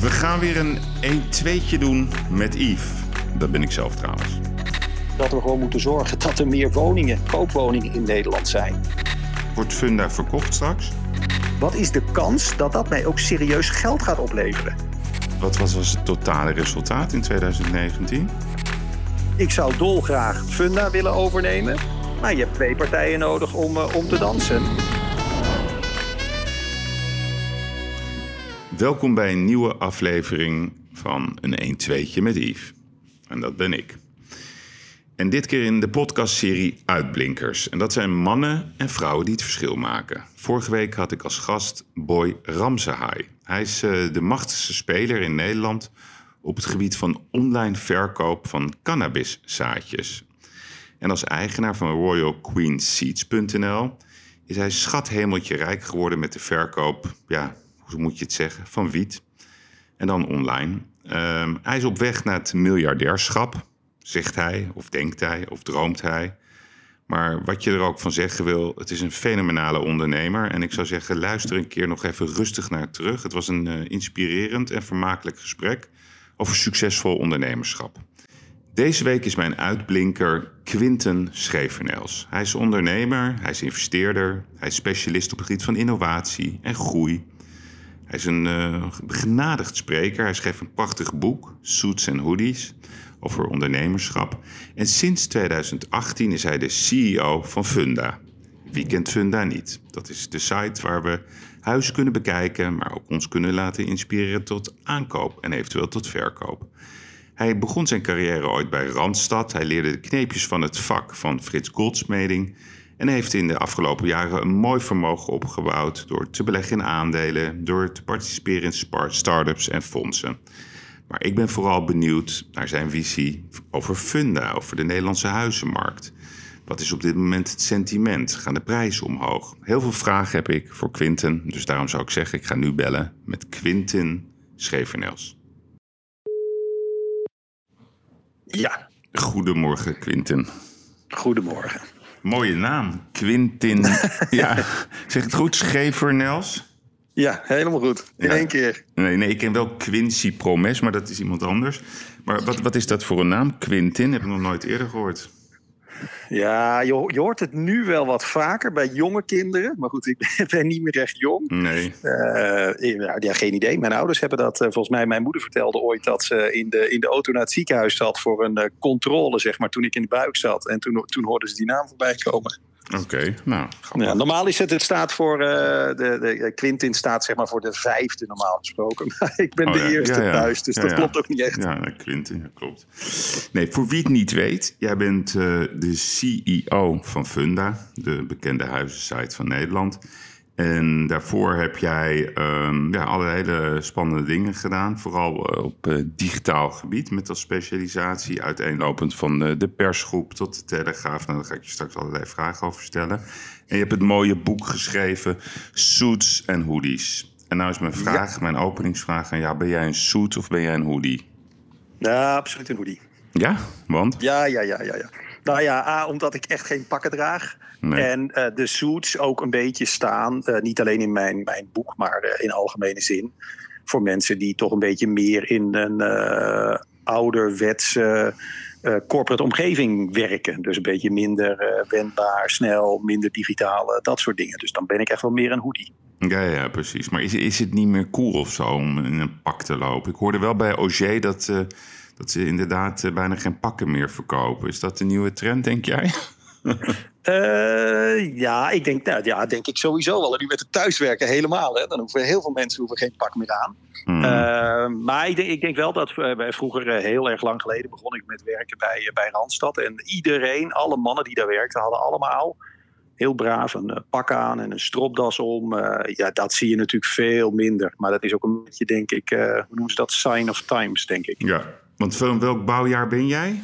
We gaan weer een 1-2'tje doen met Yves. Dat ben ik zelf trouwens. Dat we gewoon moeten zorgen dat er meer woningen, koopwoningen in Nederland zijn. Wordt Funda verkocht straks? Wat is de kans dat dat mij ook serieus geld gaat opleveren? Wat was, was het totale resultaat in 2019? Ik zou dolgraag Funda willen overnemen. Maar je hebt twee partijen nodig om, uh, om te dansen. Welkom bij een nieuwe aflevering van een 1-2'tje met Yves. En dat ben ik. En dit keer in de podcastserie Uitblinkers. En dat zijn mannen en vrouwen die het verschil maken. Vorige week had ik als gast Boy Ramsehai. Hij is uh, de machtigste speler in Nederland op het gebied van online verkoop van cannabiszaadjes. En als eigenaar van RoyalQueenSeeds.nl is hij schathemeltje rijk geworden met de verkoop, ja, hoe moet je het zeggen, van wiet. En dan online. Um, hij is op weg naar het miljardairschap, zegt hij, of denkt hij, of droomt hij. Maar wat je er ook van zeggen wil, het is een fenomenale ondernemer. En ik zou zeggen, luister een keer nog even rustig naar terug. Het was een uh, inspirerend en vermakelijk gesprek over succesvol ondernemerschap. Deze week is mijn uitblinker Quinten Schevenels. Hij is ondernemer, hij is investeerder, hij is specialist op het gebied van innovatie en groei. Hij is een uh, begenadigd spreker. Hij schreef een prachtig boek, Suits en Hoodies, over ondernemerschap. En sinds 2018 is hij de CEO van Funda. Wie kent Funda niet? Dat is de site waar we huizen kunnen bekijken, maar ook ons kunnen laten inspireren tot aankoop en eventueel tot verkoop. Hij begon zijn carrière ooit bij Randstad. Hij leerde de kneepjes van het vak van Frits Goldsmeding en heeft in de afgelopen jaren een mooi vermogen opgebouwd door te beleggen in aandelen, door te participeren in start-ups en fondsen. Maar ik ben vooral benieuwd naar zijn visie over funda, over de Nederlandse huizenmarkt. Wat is op dit moment het sentiment? Gaan de prijzen omhoog? Heel veel vragen heb ik voor Quinten, dus daarom zou ik zeggen, ik ga nu bellen met Quinten Schevenels. Ja. Goedemorgen, Quinten. Goedemorgen. Mooie naam, Quintin. ja, zeg het goed, Schevernels? Ja, helemaal goed. In ja. één keer. Nee, nee, ik ken wel Quincy Promes, maar dat is iemand anders. Maar wat, wat is dat voor een naam? Quintin, heb ik nog nooit eerder gehoord. Ja, je, je, hoort het nu wel wat vaker bij jonge kinderen. Maar goed, ik ben niet meer echt jong. Nee. Uh, ja, geen idee. Mijn ouders hebben dat, uh, volgens mij, mijn moeder vertelde ooit dat ze in de, in de auto naar het ziekenhuis zat voor een uh, controle, zeg maar, toen ik in de buik zat. En toen, toen hoorden ze die naam voorbij komen. Oké, okay, nou. Ja, normaal is het, het staat voor, de, de Quintin staat zeg maar voor de vijfde normaal gesproken. Maar ik ben oh, de ja. eerste ja. thuis, dus dat klopt ook niet echt. Ja, Quintin, dat klopt. Nee, voor wie het niet weet, jij bent uh, de CEO van Funda, de bekende huizensite van Nederland. En daarvoor heb jij um, ja, allerlei hele spannende dingen gedaan. Vooral uh, op uh, digitaal gebied met als specialisatie. Uiteenlopend van uh, de persgroep tot de Telegraaf. Nou, daar ga ik je straks allerlei vragen over stellen. En je hebt het mooie boek geschreven, Suits en Hoodies. En nou is mijn vraag, ja. mijn openingsvraag aan jou. Ben jij een suit of ben jij een hoodie? Ja, absoluut een hoodie. Ja, want? Ja, ja, ja, ja. ja. Nou ja, A, omdat ik echt geen pakken draag. Nee. En uh, de suits ook een beetje staan, uh, niet alleen in mijn, mijn boek, maar uh, in algemene zin. Voor mensen die toch een beetje meer in een ouderwetse corporate omgeving werken. Dus een beetje minder wendbaar, snel, minder digitaal, dat soort dingen. Dus dan ben ik echt wel meer een hoodie. Ja, ja, precies. Maar is, is het niet meer cool of zo om in een pak te lopen? Ik hoorde wel bij Auger dat dat ze inderdaad uh, bijna geen pakken meer verkopen. Is dat de nieuwe trend, denk jij? uh, ja, ik denk, nou, ja, denk ik sowieso wel. En nu met het thuiswerken helemaal. Hè. Dan hoeven heel veel mensen hoeven geen pak meer aan. Mm. Uh, maar ik denk, ik denk wel dat vroeger heel erg lang geleden begon ik met werken bij, bij Randstad. En iedereen, alle mannen die daar werkten, hadden allemaal heel braaf een pak aan en een stropdas om. Ja, dat zie je natuurlijk veel minder. Maar dat is ook een beetje, denk ik, hoe noemen ze dat? Sign of times, denk ik. Ja, want van welk bouwjaar ben jij?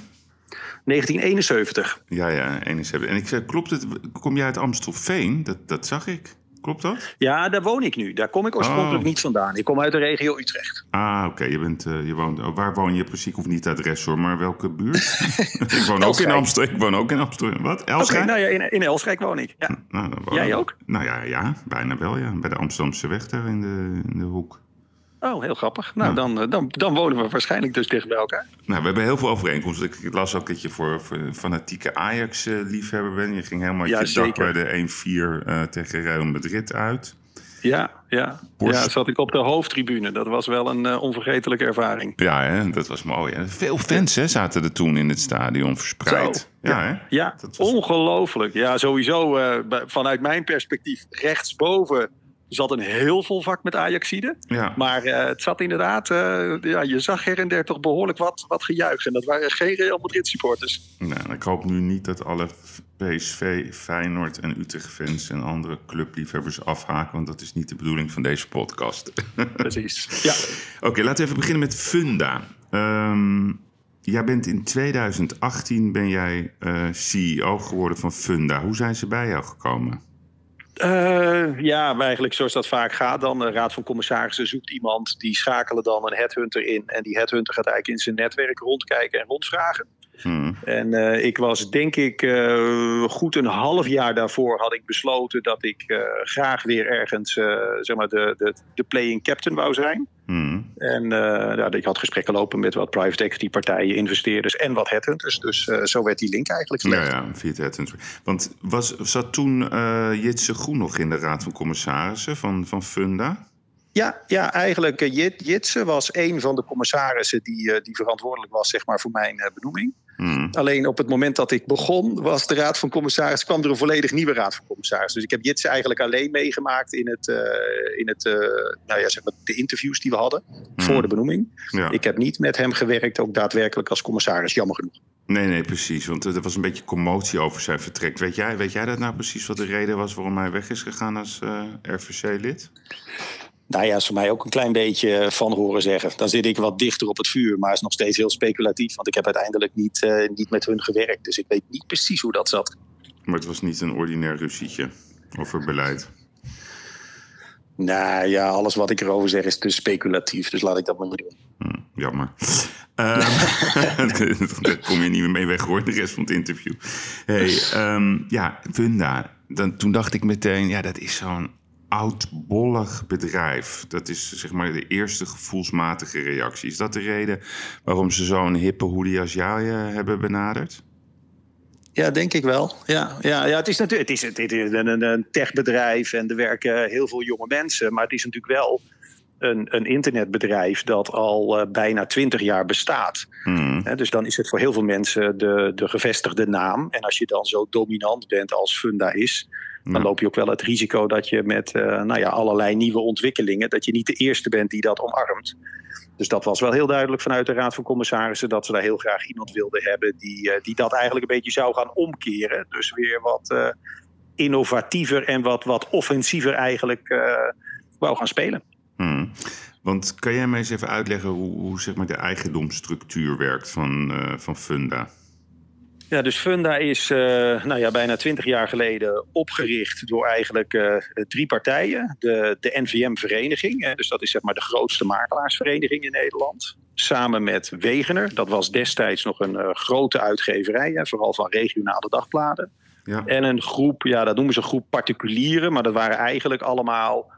1971. Ja, ja, 71. En ik zei, klopt het? Kom jij uit Amstelveen? Dat, dat zag ik. Klopt dat? Ja, daar woon ik nu. Daar kom ik oorspronkelijk oh. niet vandaan. Ik kom uit de regio Utrecht. Ah, oké. Okay. Je bent, uh, je woont. Oh, waar woon je precies? Ik hoef niet het adres hoor, maar welke buurt? ik woon ook in Amsterdam. Ik woon ook in Amsterdam. Wat? Elsrijk? Okay, nou ja, in, in Elsrijk woon ik. Ja. Nou, Jij ook? Nou ja, ja, bijna wel. Ja. Bij de Amsterdamse weg daar in de, in de hoek. Oh, heel grappig. Nou, dan, dan, dan wonen we waarschijnlijk dus dicht bij elkaar. Nou, we hebben heel veel overeenkomsten. Ik las ook dat je voor, voor fanatieke Ajax-liefhebber bent. Je ging helemaal ja, je dak bij de 1-4 uh, tegen Real Madrid uit. Ja, ja. ja, zat ik op de hoofdtribune. Dat was wel een uh, onvergetelijke ervaring. Ja, hè? dat was mooi. Hè? Veel fans hè, zaten er toen in het stadion verspreid. Zo, ja, ja, hè? ja was... ongelooflijk. Ja, sowieso uh, vanuit mijn perspectief rechtsboven zat een heel vol vak met Ajaxide. Ja. Maar uh, het zat inderdaad, uh, ja, je zag her en der toch behoorlijk wat, wat gejuich. En dat waren geen Real Madrid supporters. Nou, ik hoop nu niet dat alle PSV, Feyenoord en Utrecht-fans en andere clubliefhebbers afhaken. Want dat is niet de bedoeling van deze podcast. Precies, ja. Oké, laten we even beginnen met Funda. Um, jij bent in 2018 ben jij uh, CEO geworden van Funda. Hoe zijn ze bij jou gekomen? Uh, ja, eigenlijk zoals dat vaak gaat. Dan de Raad van Commissarissen zoekt iemand, die schakelen dan een headhunter in. En die headhunter gaat eigenlijk in zijn netwerk rondkijken en rondvragen. Hmm. En uh, ik was denk ik uh, goed een half jaar daarvoor had ik besloten dat ik uh, graag weer ergens zeg maar de, de, de playing captain wou zijn. Hmm. En ja, ik had gesprekken lopen met wat private equity partijen, investeerders en wat headhunters. Dus zo werd die link eigenlijk gelegd. Ja, ja via het headhunter. Want was, zat toen Jitse Groen nog in de Raad van Commissarissen van, van Funda? Ja, ja eigenlijk Jit, Jitse was een van de commissarissen die, die verantwoordelijk was zeg maar, voor mijn benoeming. Hmm. Alleen op het moment dat ik begon, was de raad van commissarissen, kwam er een volledig nieuwe raad van commissarissen. Dus ik heb Jitse eigenlijk alleen meegemaakt in, het, uh, in het, uh, nou ja, zeg maar de interviews die we hadden hmm. voor de benoeming. Ja. Ik heb niet met hem gewerkt, ook daadwerkelijk als commissaris, jammer genoeg. Nee, nee, precies. Want er was een beetje commotie over zijn vertrek. Weet jij, weet jij dat nou precies wat de reden was waarom hij weg is gegaan als uh, eh, RVC-lid? Nou ja, is voor mij ook een klein beetje van horen zeggen. Dan zit ik wat dichter op het vuur, maar is nog steeds heel speculatief. Want ik heb uiteindelijk niet, uh, niet met hun gewerkt. Dus ik weet niet precies hoe dat zat. Maar het was niet een ordinair ruzietje over beleid? Nou ja, alles wat ik erover zeg is te speculatief. Dus laat ik dat maar niet doen. Hm, jammer. uh, daar kom je niet meer mee weg hoor, de rest van het interview. Hey, um, ja, Funda. Dan, toen dacht ik meteen, ja, dat is zo'n oudbollig bedrijf. Dat is zeg maar de eerste gevoelsmatige reactie. Is dat de reden waarom ze zo'n hippe hoodie als jou eh, hebben benaderd? Ja, denk ik wel. Ja, ja, ja het is natuurlijk het is, het is een, een techbedrijf en er werken heel veel jonge mensen. Maar het is natuurlijk wel een, een internetbedrijf dat al uh, bijna twintig jaar bestaat. Hmm. dus dan is het voor heel veel mensen de, de gevestigde naam. En als je dan zo dominant bent als Funda is, dan loop je ook wel het risico dat je met uh, nou ja, allerlei nieuwe ontwikkelingen, dat je niet de eerste bent die dat omarmt. Dus dat was wel heel duidelijk vanuit de Raad van Commissarissen dat ze daar heel graag iemand wilden hebben die, uh, die dat eigenlijk een beetje zou gaan omkeren. Dus weer wat uh, innovatiever en wat, wat offensiever eigenlijk wou gaan spelen. Hmm. Want kan jij mij eens even uitleggen hoe, hoe zeg maar, de eigendomsstructuur werkt van, van Funda? Ja, dus Funda is uh, nou ja, bijna twintig jaar geleden opgericht door eigenlijk uh, drie partijen. De, de NVM-vereniging, dus dat is zeg maar de grootste makelaarsvereniging in Nederland. Samen met Wegener, dat was destijds nog een uh, grote uitgeverij, hè, vooral van regionale dagbladen. Ja. En een groep, ja, dat noemen ze een groep particulieren, maar dat waren eigenlijk allemaal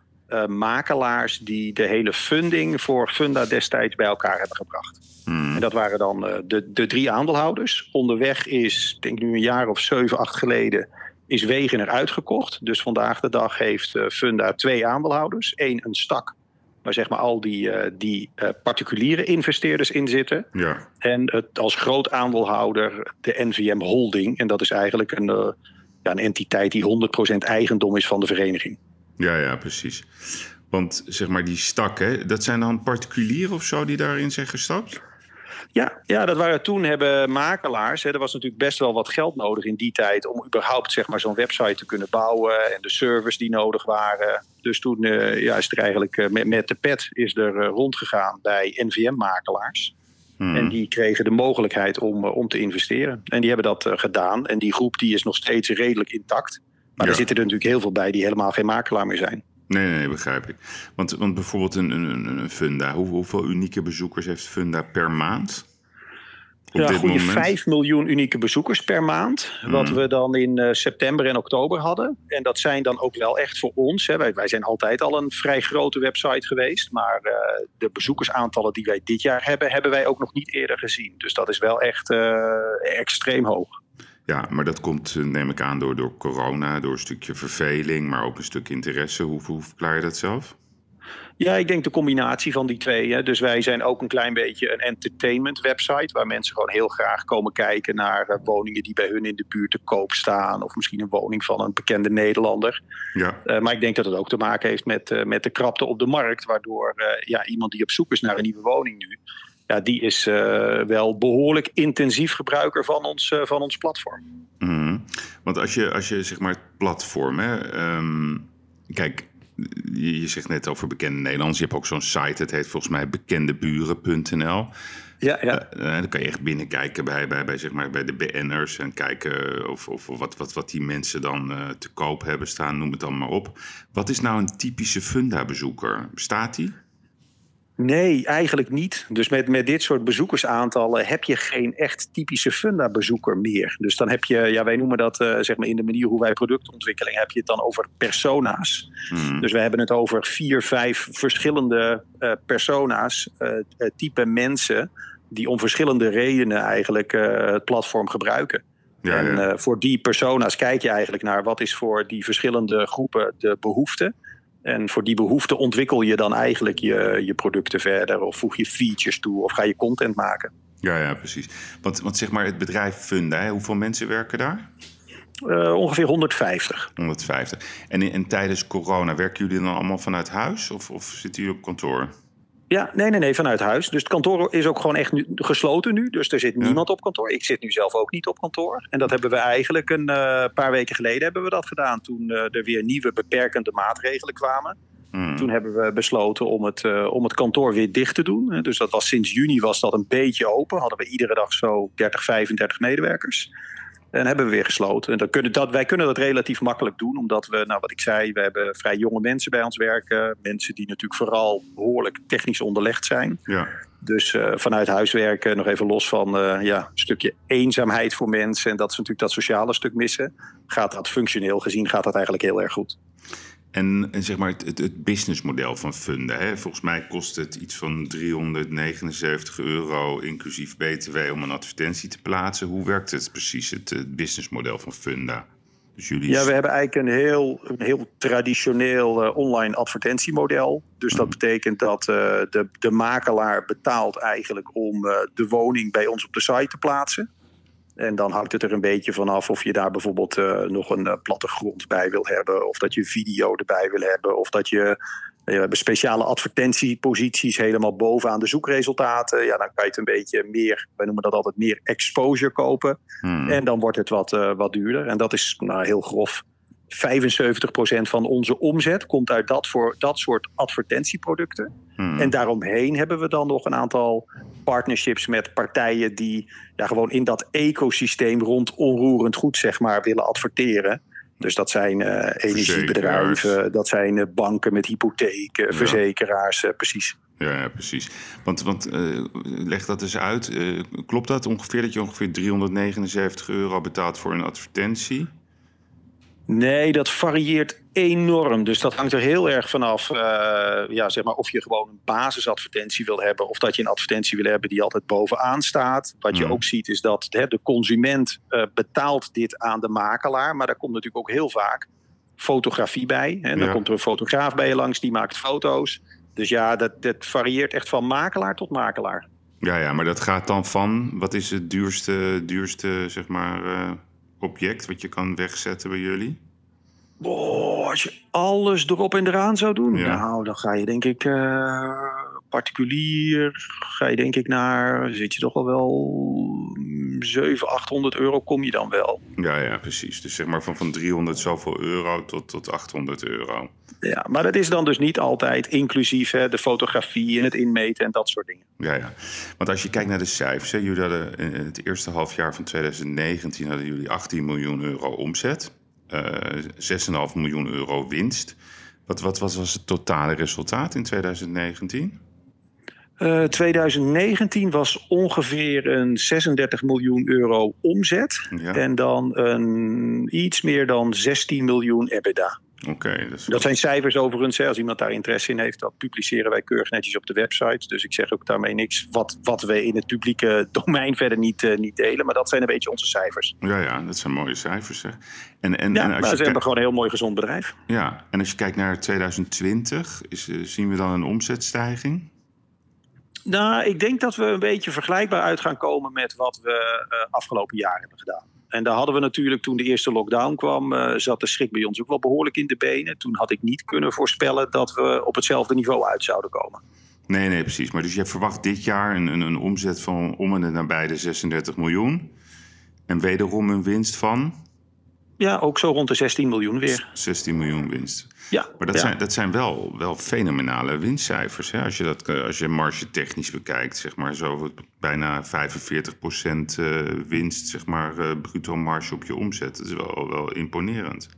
makelaars die de hele funding voor Funda destijds bij elkaar hebben gebracht. Hmm. En dat waren dan uh, de, de drie aandeelhouders. Onderweg is, denk nu een jaar of zeven, acht geleden, is Wegener uitgekocht. Dus vandaag de dag heeft uh, Funda twee aandeelhouders. Eén een stak, waar zeg maar al die, uh, die particuliere investeerders in zitten. Ja. En het, als groot aandeelhouder de NVM Holding. En dat is eigenlijk een, ja, een entiteit die 100% eigendom is van de vereniging. Ja, ja, precies. Want zeg maar die stak, hè, dat zijn dan particulieren of zo die daarin zijn gestapt? Ja, ja, dat waren toen hebben makelaars. Hè, er was natuurlijk best wel wat geld nodig in die tijd om überhaupt zeg maar, zo'n website te kunnen bouwen en de servers die nodig waren. Dus toen uh, ja, is er eigenlijk uh, met, met, de pet is er uh, rondgegaan bij NVM-makelaars. Hmm. En die kregen de mogelijkheid om, om te investeren. En die hebben dat gedaan. En die groep die is nog steeds redelijk intact. Maar er zitten er natuurlijk heel veel bij die helemaal geen makelaar meer zijn. Nee, nee, begrijp ik. Want, want bijvoorbeeld een, een, een Funda, hoe, hoeveel unieke bezoekers heeft Funda per maand? op ja, dit goede moment? 5 miljoen unieke bezoekers per maand. Wat Mhm. we dan in eh, september en oktober hadden. En dat zijn dan ook wel echt voor ons. Hè. Wij, wij zijn altijd al een vrij grote website geweest. Maar eh, de bezoekersaantallen die wij dit jaar hebben, hebben wij ook nog niet eerder gezien. Dus dat is wel echt eh, extreem hoog. Ja, maar dat komt, eh, neem ik aan, door, door corona, door een stukje verveling, maar ook een stuk interesse. Hoe, hoe verklaar je dat zelf? Ja, ik denk de combinatie van die twee. Hè. Dus wij zijn ook een klein beetje een entertainment website. Waar mensen gewoon heel graag komen kijken naar eh, woningen die bij hun in de buurt te koop staan. Of misschien een woning van een bekende Nederlander. Ja, Uh, maar ik denk dat het ook te maken heeft met, uh, met de krapte op de markt. Waardoor ja, iemand die op zoek is naar een nieuwe woning nu. Ja, die is uh, wel behoorlijk intensief gebruiker van ons, uh, van ons platform. Mm. Want als je, als je zeg maar het platform, hè, um, kijk, je, je, zegt net over bekende Nederlanders. Je hebt ook zo'n site, het heet volgens mij bekendeburen.nl. Ja, ja. Uh, dan kan je echt binnenkijken bij, bij, bij, zeg maar, bij de BN'ers en kijken of, of, of wat, wat, wat die mensen dan uh, te koop hebben staan, noem het dan maar op. Wat is nou een typische Funda-bezoeker? Bestaat die? Nee, eigenlijk niet. Dus met, met dit soort bezoekersaantallen heb je geen echt typische Funda-bezoeker meer. Dus dan heb je, ja, wij noemen dat uh, zeg maar in de manier hoe wij productontwikkeling, heb je het dan over persona's. Hmm. Dus we hebben het over vier, vijf verschillende uh, persona's, uh, type mensen, die om verschillende redenen eigenlijk het platform gebruiken. Ja, en voor die persona's kijk je eigenlijk naar wat is voor die verschillende groepen de behoefte. En voor die behoefte ontwikkel je dan eigenlijk je, je producten verder, of voeg je features toe, of ga je content maken. Ja, ja, precies. Want, want zeg maar, het bedrijf Funda, hè, hoeveel mensen werken daar? Uh, ongeveer 150. 150. En, en tijdens corona werken jullie dan allemaal vanuit huis of, of zitten jullie op kantoor? Ja, nee, nee, nee, vanuit huis. Dus het kantoor is ook gewoon echt nu, gesloten nu. Dus er zit niemand op kantoor. Ik zit nu zelf ook niet op kantoor. En dat hebben we eigenlijk een uh, paar weken geleden hebben we dat gedaan. Toen uh, er weer nieuwe beperkende maatregelen kwamen. Hmm. Toen hebben we besloten om het, uh, om het kantoor weer dicht te doen. Dus dat was sinds juni was dat een beetje open. Hadden we iedere dag zo 30, 35 medewerkers. En hebben we weer gesloten. En dat kunnen, dat, wij kunnen dat relatief makkelijk doen, omdat we, nou wat ik zei, we hebben vrij jonge mensen bij ons werken. Mensen die natuurlijk vooral behoorlijk technisch onderlegd zijn. Ja. Dus uh, vanuit huis werken, nog even los van uh, ja, een stukje eenzaamheid voor mensen. En dat ze natuurlijk dat sociale stuk missen. Gaat dat functioneel gezien, gaat dat eigenlijk heel erg goed. En, en zeg maar het, het, het businessmodel van Funda. Hè? Volgens mij kost het iets van 379 euro inclusief BTW om een advertentie te plaatsen. Hoe werkt het precies, het, het businessmodel van Funda? Dus jullie... Ja, we hebben eigenlijk een heel, een heel traditioneel uh, online advertentiemodel. Dus dat betekent dat uh, de, de makelaar betaalt eigenlijk om uh, de woning bij ons op de site te plaatsen. En dan hangt het er een beetje vanaf of je daar bijvoorbeeld uh, nog een uh, plattegrond bij wil hebben. Of dat je video erbij wil hebben. Of dat je we hebben speciale advertentieposities helemaal bovenaan de zoekresultaten. Ja, dan kan je het een beetje meer, wij noemen dat altijd meer exposure kopen. Hmm. En dan wordt het wat, wat duurder. En dat is nou, heel grof. 75% van onze omzet komt uit dat, voor dat soort advertentieproducten. Hmm. En daaromheen hebben we dan nog een aantal partnerships met partijen die ja, gewoon in dat ecosysteem rond onroerend goed zeg maar, willen adverteren. Dus dat zijn uh, energiebedrijven, dat zijn uh, banken met hypotheken, ja. verzekeraars, uh, precies. Ja, ja, precies. Want, want leg dat eens uit. klopt dat ongeveer dat je ongeveer 379 euro betaalt voor een advertentie? Nee, dat varieert enorm. Dus dat hangt er heel erg vanaf uh, ja, zeg maar, of je gewoon een basisadvertentie wil hebben... of dat je een advertentie wil hebben die altijd bovenaan staat. Wat je mm. ook ziet is dat hè, de consument uh, betaalt dit aan de makelaar... maar daar komt natuurlijk ook heel vaak fotografie bij. En dan ja. komt er een fotograaf bij je langs, die maakt foto's. Dus ja, dat, dat varieert echt van makelaar tot makelaar. Ja, ja, maar dat gaat dan van... wat is het duurste, duurste zeg maar... Uh object wat je kan wegzetten bij jullie? Oh, als je alles erop en eraan zou doen, ja. nou, dan ga je denk ik uh, particulier, ga je denk ik naar, zit je toch al wel 700, 800 euro kom je dan wel. Ja, ja, precies. Dus zeg maar van, van 300 zoveel euro tot, tot 800 euro. Ja, maar dat is dan dus niet altijd inclusief hè, de fotografie en het inmeten en dat soort dingen. Ja, ja. Want als je kijkt naar de cijfers, hè, jullie hadden in het eerste halfjaar van 2019 hadden jullie 18 miljoen euro omzet, uh, 6,5 miljoen euro winst. Wat, wat, wat was het totale resultaat in 2019? 2019 was ongeveer een 36 miljoen euro omzet. En dan een, iets meer dan 16 miljoen EBITDA. Oké. dat zijn cijfers overigens. Als iemand daar interesse in heeft, dat publiceren wij keurig netjes op de website. Dus ik zeg ook daarmee niks wat, wat we in het publieke domein verder niet, uh, niet delen. Maar dat zijn een beetje onze cijfers. Ja, ja dat zijn mooie cijfers. Hè. En, en, ja, en als ze hebben gewoon een heel mooi gezond bedrijf. Ja, en als je kijkt naar 2020, is, uh, zien we dan een omzetstijging? Nou, ik denk dat we een beetje vergelijkbaar uit gaan komen met wat we uh, afgelopen jaar hebben gedaan. En daar hadden we natuurlijk toen de eerste lockdown kwam, uh, zat de schrik bij ons ook wel behoorlijk in de benen. Toen had ik niet kunnen voorspellen dat we op hetzelfde niveau uit zouden komen. Nee, nee, precies. Maar dus je verwacht dit jaar een, een, een omzet van om en nabij de 36 miljoen. En wederom een winst van? Ja, ook zo rond de 16 miljoen weer. 16 miljoen winst. Ja, maar dat, zijn, dat zijn wel, wel fenomenale winstcijfers. Hè? Als je dat eh, als je marge technisch bekijkt, zeg maar zo bijna 45% eh, winst, zeg maar, uh, bruto marge op je omzet. Dat is wel, wel imponerend.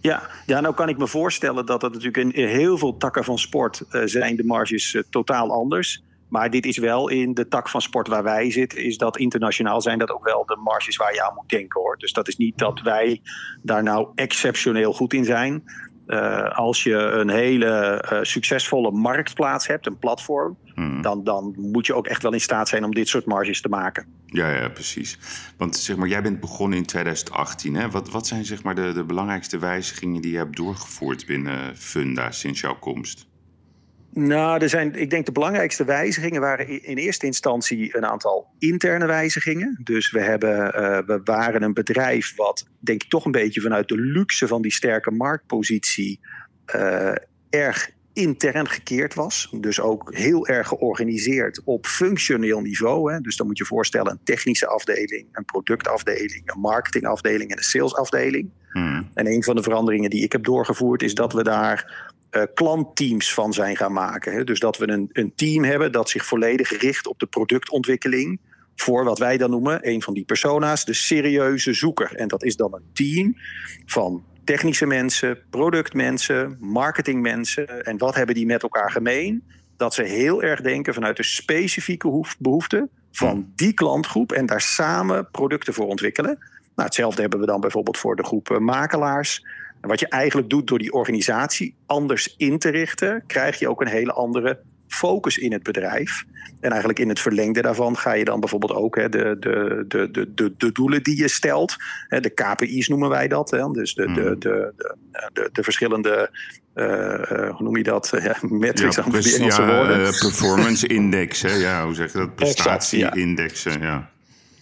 Ja, ja, nou kan ik me voorstellen dat dat natuurlijk in, heel veel takken van sport uh, zijn de marges uh, totaal anders. Maar dit is wel in de tak van sport waar wij zitten, is dat internationaal zijn dat ook wel de marges waar je aan moet denken hoor. Dus dat is niet dat wij daar nou exceptioneel goed in zijn. Uh, als je een hele uh, succesvolle marktplaats hebt, een platform, hmm. dan, dan moet je ook echt wel in staat zijn om dit soort marges te maken. Ja, ja precies. Want zeg maar, jij bent begonnen in 2018. Hè? Wat, wat zijn zeg maar, de, de belangrijkste wijzigingen die je hebt doorgevoerd binnen Funda sinds jouw komst? Nou, er zijn, ik denk de belangrijkste wijzigingen waren in eerste instantie een aantal interne wijzigingen. Dus we, hebben, uh, we waren een bedrijf wat, denk ik, toch een beetje vanuit de luxe van die sterke marktpositie uh, erg intern gekeerd was. Dus ook heel erg georganiseerd op functioneel niveau. Hè. Dus dan moet je voorstellen een technische afdeling, een productafdeling, een marketingafdeling en een salesafdeling. Hmm. En een van de veranderingen die ik heb doorgevoerd is dat we daar uh, klantteams van zijn gaan maken. Hè. Dus dat we een, een team hebben dat zich volledig richt op de productontwikkeling. Voor wat wij dan noemen, een van die persona's, de serieuze zoeker. En dat is dan een team van technische mensen, productmensen, marketingmensen. En wat hebben die met elkaar gemeen? Dat ze heel erg denken vanuit de specifieke behoeften van die klantgroep en daar samen producten voor ontwikkelen. Nou, hetzelfde hebben we dan bijvoorbeeld voor de groep makelaars. En wat je eigenlijk doet door die organisatie anders in te richten, krijg je ook een hele andere focus in het bedrijf. En eigenlijk in het verlengde daarvan ga je dan bijvoorbeeld ook hè, de, de, de, de, de, doelen die je stelt. Hè, de KPI's noemen wij dat. Hè, dus de, de, hmm. de, de, de, verschillende. Uh, uh, hoe noem je dat? Ja, metrics ja, Engelse ja, woorden. performance index, hè? Ja, hoe zeg je dat? Prestatie-indexen, ja.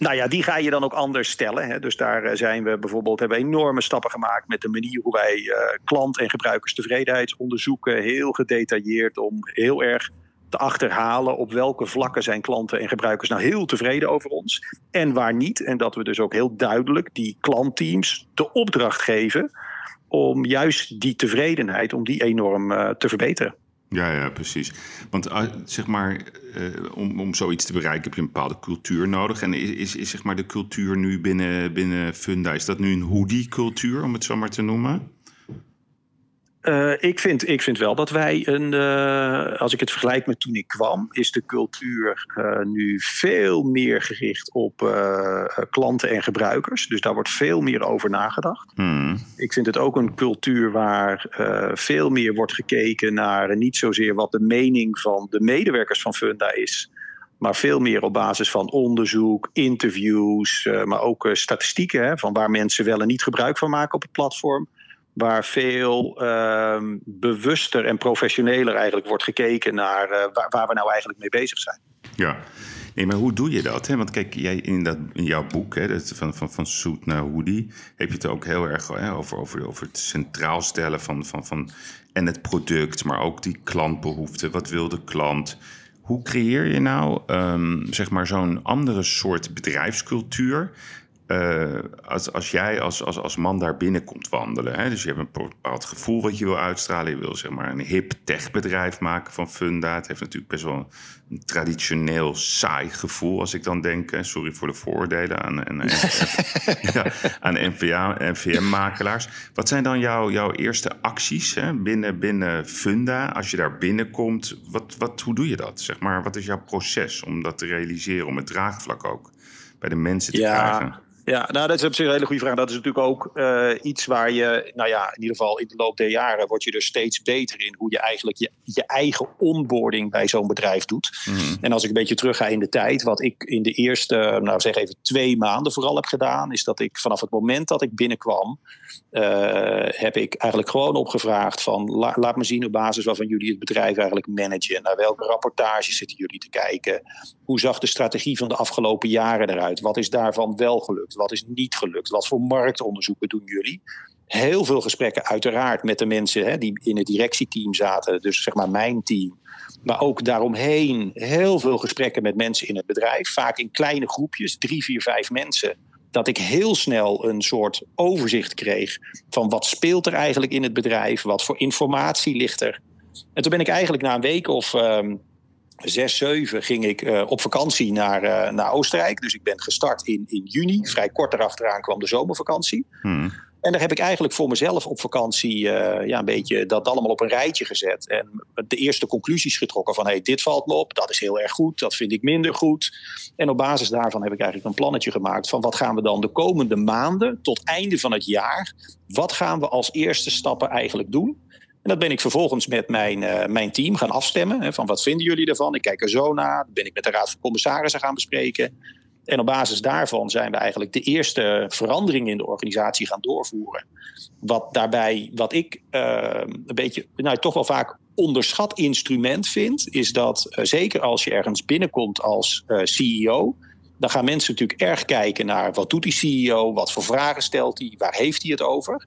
Nou ja, die ga je dan ook anders stellen. Hè. Dus daar eh, zijn we bijvoorbeeld, hebben enorme stappen gemaakt met de manier hoe wij uh, klant- en gebruikerstevredenheid onderzoeken. Heel gedetailleerd om heel erg te achterhalen op welke vlakken zijn klanten en gebruikers nou heel tevreden over ons en waar niet. En dat we dus ook heel duidelijk die klantteams de opdracht geven om juist die tevredenheid, om die enorm te verbeteren. Ja, ja, precies. Want uh, zeg maar, uh, om, om zoiets te bereiken heb je een bepaalde cultuur nodig. En is, is, is zeg maar de cultuur nu binnen, binnen Funda, is dat nu een hoodie-cultuur, om het zo maar te noemen? Uh, ik, vind, ik vind wel dat wij een. Uh, als ik het vergelijk met toen ik kwam, is de cultuur uh, nu veel meer gericht op klanten en gebruikers. Dus daar wordt veel meer over nagedacht. Hmm. Ik vind het ook een cultuur waar veel meer wordt gekeken naar niet zozeer wat de mening van de medewerkers van Funda is. Maar veel meer op basis van onderzoek, interviews, maar ook statistieken hè, van waar mensen wel en niet gebruik van maken op het platform waar veel uh, bewuster en professioneler eigenlijk wordt gekeken naar uh, waar, waar, we nou eigenlijk mee bezig zijn. Ja, nee, maar hoe doe je dat? Hè? Want kijk, jij in, dat, in jouw hoek, hè, dat, van, van, van Soet naar Hoodie, heb je het ook heel erg hè, over, over, over het centraal stellen van, van, van en het product, maar ook die klantbehoeften. Wat wil de klant? Hoe creëer je nou um, zeg maar zo'n andere soort bedrijfscultuur uh, als, als jij als, als, als man daar binnenkomt wandelen, hè, dus je hebt een bepaald gevoel wat je wil uitstralen, je wil zeg maar een hip techbedrijf maken van Funda. Het heeft natuurlijk best wel een traditioneel saai gevoel als ik dan denk, sorry voor de vooroordelen aan, aan, ja, aan NVM-makelaars. Wat zijn dan jouw, jouw eerste acties hè, binnen, binnen Funda als je daar binnenkomt? Wat, wat, hoe doe je dat? Zeg maar, wat is jouw proces om dat te realiseren, om het draagvlak ook bij de mensen te ja. krijgen? Ja, nou, dat is op zich een hele goede vraag. Dat is natuurlijk ook uh, iets waar je, nou ja, in ieder geval in de loop der jaren word je er steeds beter in hoe je eigenlijk je, je eigen onboarding bij zo'n bedrijf doet. Mm. En als ik een beetje terug ga in de tijd, wat ik in de eerste, nou zeg even twee maanden vooral heb gedaan, is dat ik vanaf het moment dat ik binnenkwam, uh, heb ik eigenlijk gewoon opgevraagd van la, laat me zien op basis waarvan jullie het bedrijf eigenlijk managen. Naar welke rapportages zitten jullie te kijken? Hoe zag de strategie van de afgelopen jaren eruit? Wat is daarvan wel gelukt? Wat is niet gelukt? Wat voor marktonderzoeken doen jullie? Heel veel gesprekken uiteraard met de mensen hè, die in het directieteam zaten. Dus zeg maar mijn team. Maar ook daaromheen heel veel gesprekken met mensen in het bedrijf. Vaak in kleine groepjes, drie, vier, vijf mensen dat ik heel snel een soort overzicht kreeg van wat speelt er eigenlijk in het bedrijf, wat voor informatie ligt er. En toen ben ik eigenlijk na een week of um, zes, zeven ging ik uh, op vakantie naar, uh, naar Oostenrijk. Dus ik ben gestart in, in juni. Vrij kort erachteraan kwam de zomervakantie. Hmm. En daar heb ik eigenlijk voor mezelf op vakantie uh, ja, een beetje dat allemaal op een rijtje gezet. En de eerste conclusies getrokken van hey, dit valt me op, dat is heel erg goed, dat vind ik minder goed. En op basis daarvan heb ik eigenlijk een plannetje gemaakt van wat gaan we dan de komende maanden tot einde van het jaar, wat gaan we als eerste stappen eigenlijk doen? En dat ben ik vervolgens met mijn, uh, mijn team gaan afstemmen. Hè, van wat vinden jullie daarvan? Ik kijk er zo naar. Dat ben ik met de Raad van Commissarissen gaan bespreken. En op basis daarvan zijn we eigenlijk de eerste veranderingen in de organisatie gaan doorvoeren. Wat daarbij, wat ik uh, een beetje, nou toch wel vaak onderschat instrument vind, is dat uh, zeker als je ergens binnenkomt als uh, CEO, dan gaan mensen natuurlijk erg kijken naar wat doet die CEO, wat voor vragen stelt hij, waar heeft hij het over.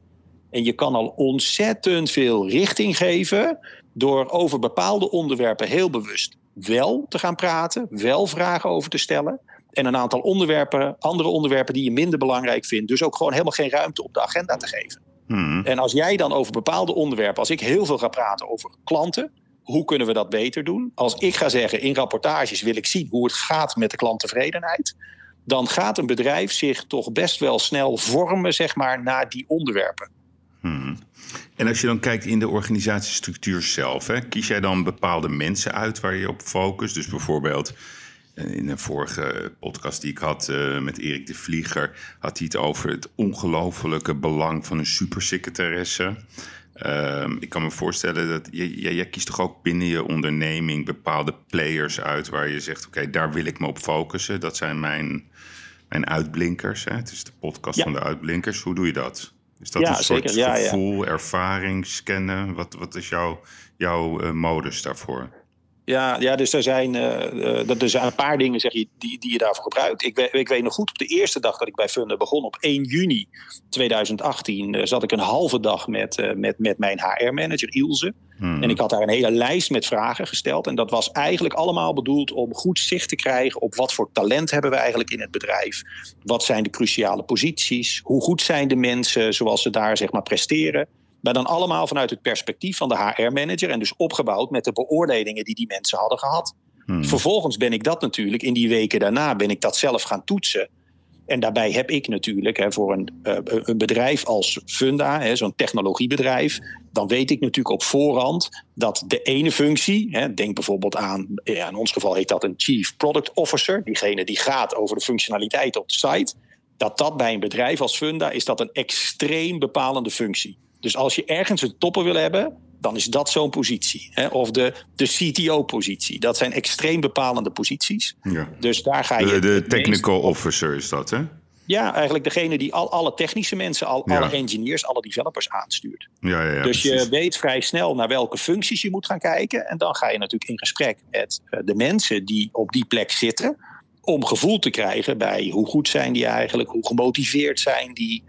En je kan al ontzettend veel richting geven door over bepaalde onderwerpen heel bewust wel te gaan praten, wel vragen over te stellen. En een aantal onderwerpen, andere onderwerpen die je minder belangrijk vindt, dus ook gewoon helemaal geen ruimte op de agenda te geven. Hmm. En als jij dan over bepaalde onderwerpen, als ik heel veel ga praten over klanten, hoe kunnen we dat beter doen? Als ik ga zeggen in rapportages wil ik zien hoe het gaat met de klanttevredenheid, dan gaat een bedrijf zich toch best wel snel vormen, zeg maar, naar die onderwerpen. Hmm. En als je dan kijkt in de organisatiestructuur zelf, hè, kies jij dan bepaalde mensen uit waar je op focust? Dus bijvoorbeeld eh, in een vorige podcast die ik had uh, met Erik de Vlieger, had hij het over het ongelofelijke belang van een supersecretaresse. Uh, ik kan me voorstellen dat jij, jij kiest toch ook binnen je onderneming bepaalde players uit waar je zegt: Oké, daar wil ik me op focussen. Dat zijn mijn, mijn uitblinkers. Hè? Het is de podcast van de uitblinkers. Hoe doe je dat? Is dat een soort gevoel, ervaring, scannen? Wat, wat is jouw, jouw uh, modus daarvoor? Ja, ja, dus er zijn, uh, er zijn een paar dingen zeg je, die, die je daarvoor gebruikt. Ik, ik weet nog goed, op de eerste dag dat ik bij Funda begon, op 1 juni 2018, uh, zat ik een halve dag met, uh, met, met mijn HR-manager Ilse. Hmm. En ik had daar een hele lijst met vragen gesteld. En dat was eigenlijk allemaal bedoeld om goed zicht te krijgen op wat voor talent hebben we eigenlijk in het bedrijf. Wat zijn de cruciale posities? Hoe goed zijn de mensen zoals ze daar zeg maar presteren? Maar dan allemaal vanuit het perspectief van de HR-manager en dus opgebouwd met de beoordelingen die die mensen hadden gehad. Hmm. Vervolgens ben ik dat natuurlijk in die weken daarna ben ik dat zelf gaan toetsen. En daarbij heb ik natuurlijk hè, voor een, uh, een bedrijf als Funda, zo'n technologiebedrijf, dan weet ik natuurlijk op voorhand dat de ene functie, hè, denk bijvoorbeeld aan, ja, in ons geval heet dat een Chief Product Officer, diegene die gaat over de functionaliteit op de site, dat dat bij een bedrijf als Funda is dat een extreem bepalende functie. Dus als je ergens een topper wil hebben, dan is dat zo'n positie. Hè? Of de, de CTO-positie. Dat zijn extreem bepalende posities. Ja. Dus daar ga je. De, de technical officer is dat, hè? Ja, eigenlijk degene die al, alle technische mensen, al, alle engineers, alle developers aanstuurt. Ja, ja, ja dus je weet vrij snel naar welke functies je moet gaan kijken. En dan ga je natuurlijk in gesprek met uh, de mensen die op die plek zitten om gevoel te krijgen bij hoe goed zijn die eigenlijk, hoe gemotiveerd zijn die.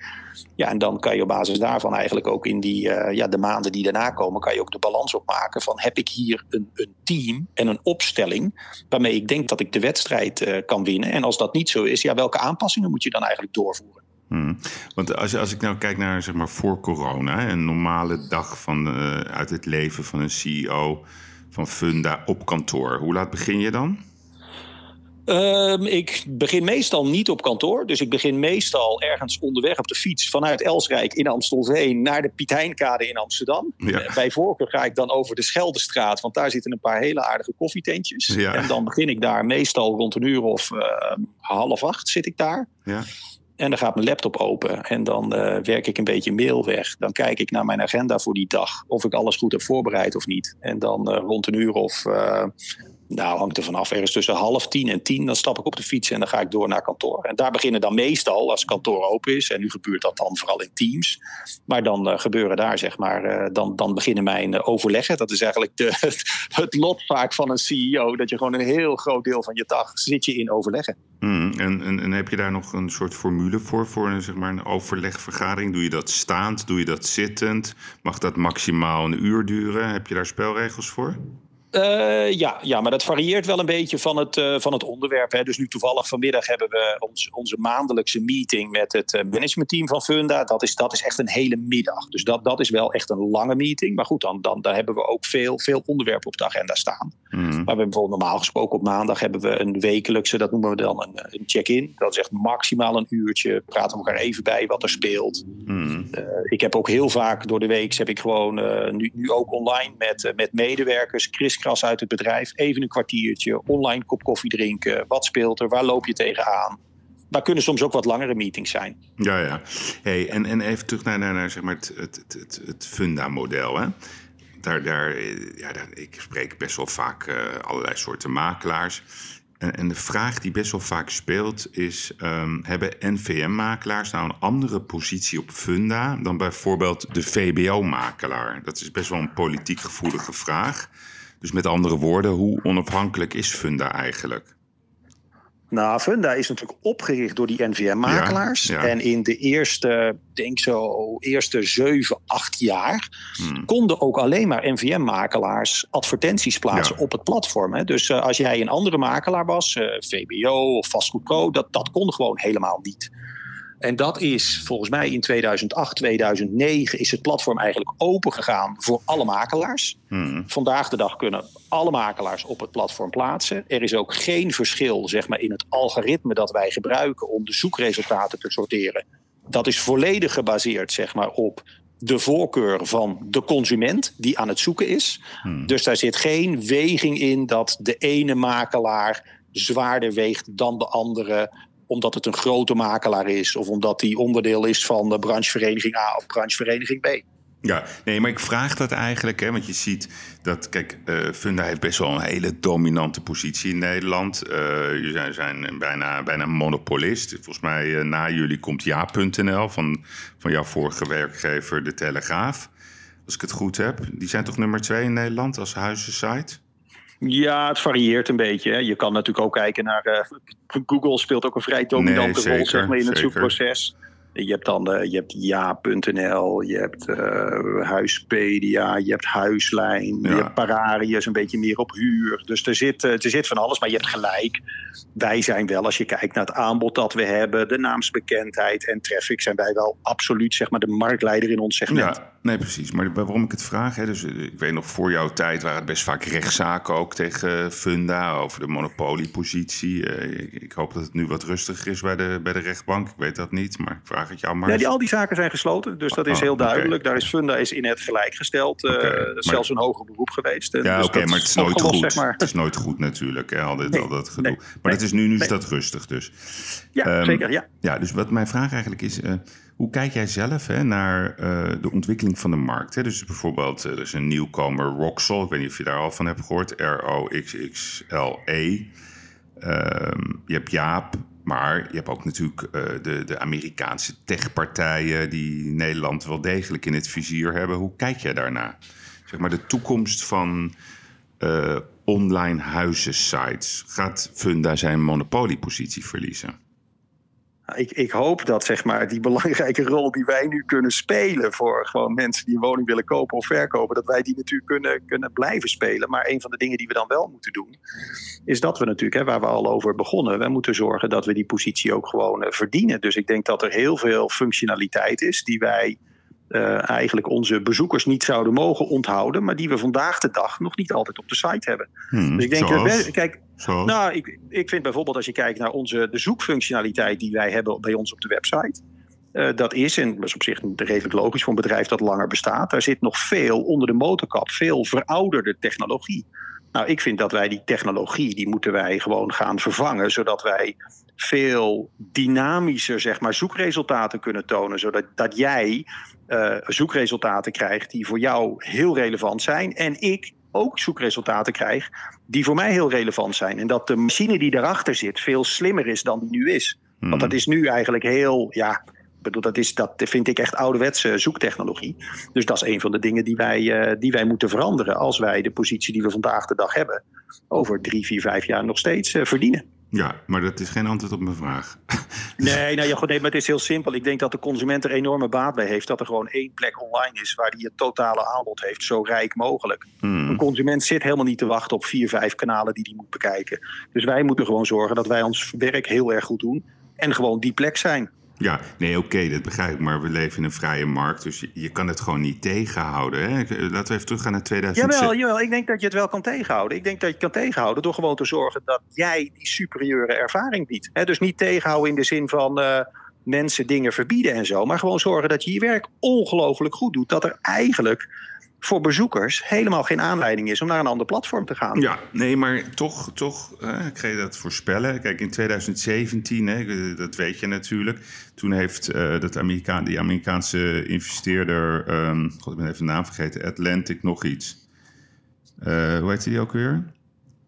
Ja, en dan kan je op basis daarvan eigenlijk ook in die, uh, ja, de maanden die daarna komen, kan je ook de balans opmaken van heb ik hier een, een team en een opstelling waarmee ik denk dat ik de wedstrijd uh, kan winnen. En als dat niet zo is, ja, welke aanpassingen moet je dan eigenlijk doorvoeren? Hmm. Want als, als ik nou kijk naar zeg maar voor corona, een normale dag van, uh, uit het leven van een CEO van Funda op kantoor, hoe laat begin je dan? Um, ik begin meestal niet op kantoor. Dus ik begin meestal ergens onderweg op de fiets vanuit Elsrijk in Amstelveen naar de Piet Heinkade in Amsterdam. Ja. Bij voorkeur ga ik dan over de Scheldestraat, want daar zitten een paar hele aardige koffietentjes. Ja. En dan begin ik daar meestal rond een uur of uh, half acht zit ik daar. Ja. En dan gaat mijn laptop open en dan uh, werk ik een beetje mail weg. Dan kijk ik naar mijn agenda voor die dag, of ik alles goed heb voorbereid of niet. En dan uh, rond een uur of nou, hangt er vanaf. Ergens tussen half tien en tien. Dan stap ik op de fiets en dan ga ik door naar kantoor. En daar beginnen dan meestal, als kantoor open is. En nu gebeurt dat dan vooral in teams. Maar dan uh, gebeuren daar, zeg maar. Uh, dan, dan beginnen mijn uh, overleggen. Dat is eigenlijk de, het, lot vaak van een CEO. Dat je gewoon een heel groot deel van je dag zit je in overleggen. Hmm, en, en, heb je daar nog een soort formule voor? Voor zeg maar, een overlegvergadering? Doe je dat staand? Doe je dat zittend? Mag dat maximaal een uur duren? Heb je daar spelregels voor? Uh, ja, ja, maar dat varieert wel een beetje van het, uh, van het onderwerp. Hè. Dus nu toevallig vanmiddag hebben we ons, onze maandelijkse meeting met het uh, managementteam van Funda. Dat is, dat is echt een hele middag. Dus dat, dat is wel echt een lange meeting. Maar goed, dan, dan daar hebben we ook veel, veel onderwerpen op de agenda staan. Mm. Maar we hebben bijvoorbeeld normaal gesproken op maandag hebben we een wekelijkse, dat noemen we dan een, een check-in. Dat is echt maximaal een uurtje. Praten we elkaar even bij wat er speelt. Mm. ik heb ook heel vaak door de week heb ik gewoon nu, nu ook online met, met medewerkers. Chris kras uit het bedrijf. Even een kwartiertje, online kop koffie drinken. Wat speelt er? Waar loop je tegenaan? Maar kunnen soms ook wat langere meetings zijn. Ja, ja. Hey, en, en even terug naar, naar, naar zeg maar het, het, het, het Funda-model. Hè? Daar, daar, ja, ik spreek best wel vaak uh, allerlei soorten makelaars. En, en, de vraag die best wel vaak speelt is: um, hebben NVM-makelaars nou een andere positie op Funda dan bijvoorbeeld de VBO-makelaar? Dat is best wel een politiek gevoelige vraag. Dus met andere woorden, hoe onafhankelijk is Funda eigenlijk? Nou, Funda is natuurlijk opgericht door die NVM-makelaars. Ja, ja. En in de eerste, denk zo, eerste zeven, acht jaar... Hmm. konden ook alleen maar NVM-makelaars advertenties plaatsen ja. op het platform. Hè. Dus uh, als jij een andere makelaar was, uh, VBO of Vastgoed Pro... Dat, dat kon gewoon helemaal niet. En dat is volgens mij in 2008, 2009 is het platform eigenlijk open gegaan voor alle makelaars. Hmm. Vandaag de dag kunnen alle makelaars op het platform plaatsen. Er is ook geen verschil zeg maar, in het algoritme dat wij gebruiken om de zoekresultaten te sorteren. Dat is volledig gebaseerd zeg maar, op de voorkeur van de consument die aan het zoeken is. Hmm. Dus daar zit geen weging in dat de ene makelaar zwaarder weegt dan de andere omdat het een grote makelaar is of omdat hij onderdeel is van de branchevereniging A of branchevereniging B. Ja, nee, maar ik vraag dat eigenlijk, hè, want je ziet dat, kijk, uh, Funda heeft best wel een hele dominante positie in Nederland. Uh, jullie zijn, zijn, bijna, bijna monopolist. Volgens mij uh, na jullie komt ja.nl van, van jouw vorige werkgever, De Telegraaf. Als ik het goed heb. Die zijn toch nummer twee in Nederland als huizensite? Ja, het varieert een beetje. Hè. Je kan natuurlijk ook kijken naar. Uh, Google speelt ook een vrij dominante nee, rol zeg maar, in het zeker. zoekproces. Je hebt dan uh, je hebt ja.nl, je hebt uh, Huispedia, je hebt Huislijn, ja. je hebt Pararius, een beetje meer op huur. Dus er zit, er zit van alles, maar je hebt gelijk. Wij zijn wel, als je kijkt naar het aanbod dat we hebben, de naamsbekendheid en traffic, zijn wij wel absoluut zeg maar, de marktleider in ons segment. Ja, nee, precies. Maar waarom ik het vraag, hè, dus ik weet nog voor jouw tijd waren het best vaak rechtszaken ook tegen Funda over de monopoliepositie. Ik, ik, hoop dat het nu wat rustiger is bij de, bij de rechtbank. Ik weet dat niet, maar ik vraag het jou maar. Nee, die, al die zaken zijn gesloten, dus dat is oh, heel duidelijk. Okay. Daar is Funda is in het gelijk gesteld. Okay, uh, maar... zelfs een hoger beroep geweest. Ja, dus oké, okay, maar het is nooit goed. Zeg maar. Het is nooit goed natuurlijk, hè, al, dit, nee, al dat gedoe. Nee, maar het is nu, nu is dat rustig dus. Ja, um, zeker, ja. Ja, dus wat mijn vraag eigenlijk is... Uh, hoe kijk jij zelf hè, naar uh, de ontwikkeling van de markt? Hè? Dus bijvoorbeeld, er is een nieuwkomer, Roxel. Ik weet niet of je daar al van hebt gehoord. R-O-X-X-L-E. Um, je hebt Jaap, maar je hebt ook natuurlijk de, de Amerikaanse techpartijen die Nederland wel degelijk in het vizier hebben. Hoe kijk jij daarna? Zeg maar de toekomst van uh, online huizensites. Gaat Funda zijn monopoliepositie verliezen? Nou, ik, ik, hoop dat zeg maar, die belangrijke rol die wij nu kunnen spelen voor gewoon mensen die een woning willen kopen of verkopen, dat wij die natuurlijk kunnen, kunnen blijven spelen. Maar een van de dingen die we dan wel moeten doen, is dat we natuurlijk, hè, waar we al over begonnen, we moeten zorgen dat we die positie ook gewoon uh, verdienen. Dus ik denk dat er heel veel functionaliteit is die wij uh, eigenlijk onze bezoekers niet zouden mogen onthouden, maar die we vandaag de dag nog niet altijd op de site hebben. Hmm, dus ik denk, zoals? kijk, Zoals? nou, ik, ik vind bijvoorbeeld als je kijkt naar onze, de zoekfunctionaliteit die wij hebben bij ons op de website. Uh, dat is, en dat is op zich redelijk logisch voor een bedrijf dat langer bestaat. Daar zit nog veel onder de motorkap, veel verouderde technologie. Nou, ik vind dat wij die technologie, die moeten wij gewoon gaan vervangen, zodat wij veel dynamischer zeg maar, zoekresultaten kunnen tonen. Zodat dat jij uh, zoekresultaten krijgt die voor jou heel relevant zijn. En ik ook zoekresultaten krijg die voor mij heel relevant zijn. En dat de machine die daarachter zit veel slimmer is dan die nu is. Hmm. Want dat is nu eigenlijk heel, ja, bedoel, dat, is, dat vind ik echt ouderwetse zoektechnologie. Dus dat is een van de dingen die wij, uh, die wij moeten veranderen als wij de positie die we vandaag de dag hebben over drie, vier, vijf jaar nog steeds uh, verdienen. Ja, maar dat is geen antwoord op mijn vraag. Nee, nou ja, goed, nee, maar het is heel simpel. Ik denk dat de consument er enorme baat bij heeft dat er gewoon één plek online is waar hij het totale aanbod heeft, zo rijk mogelijk. Hmm. Een consument zit helemaal niet te wachten op vier, vijf kanalen die hij moet bekijken. Dus wij moeten gewoon zorgen dat wij ons werk heel erg goed doen en gewoon die plek zijn. Ja, nee, oké, okay, dat begrijp ik. Maar we leven in een vrije markt, dus je, je kan het gewoon niet tegenhouden. Hè? Laten we even teruggaan naar 2006. Jawel, jawel, ik denk dat je het wel kan tegenhouden. Ik denk dat je het kan tegenhouden door gewoon te zorgen dat jij die superieure ervaring biedt. Dus niet tegenhouden in de zin van uh, mensen dingen verbieden en zo. Maar gewoon zorgen dat je je werk ongelooflijk goed doet. Dat er eigenlijk voor bezoekers helemaal geen aanleiding is om naar een ander platform te gaan. Ja, nee, maar toch, toch hè, ik dat voorspellen. Kijk, in 2017, hè, dat weet je natuurlijk, toen heeft uh, dat Amerika die Amerikaanse investeerder, um, god, ik ben even de naam vergeten, Atlantic nog iets. Uh, hoe heet die ook weer?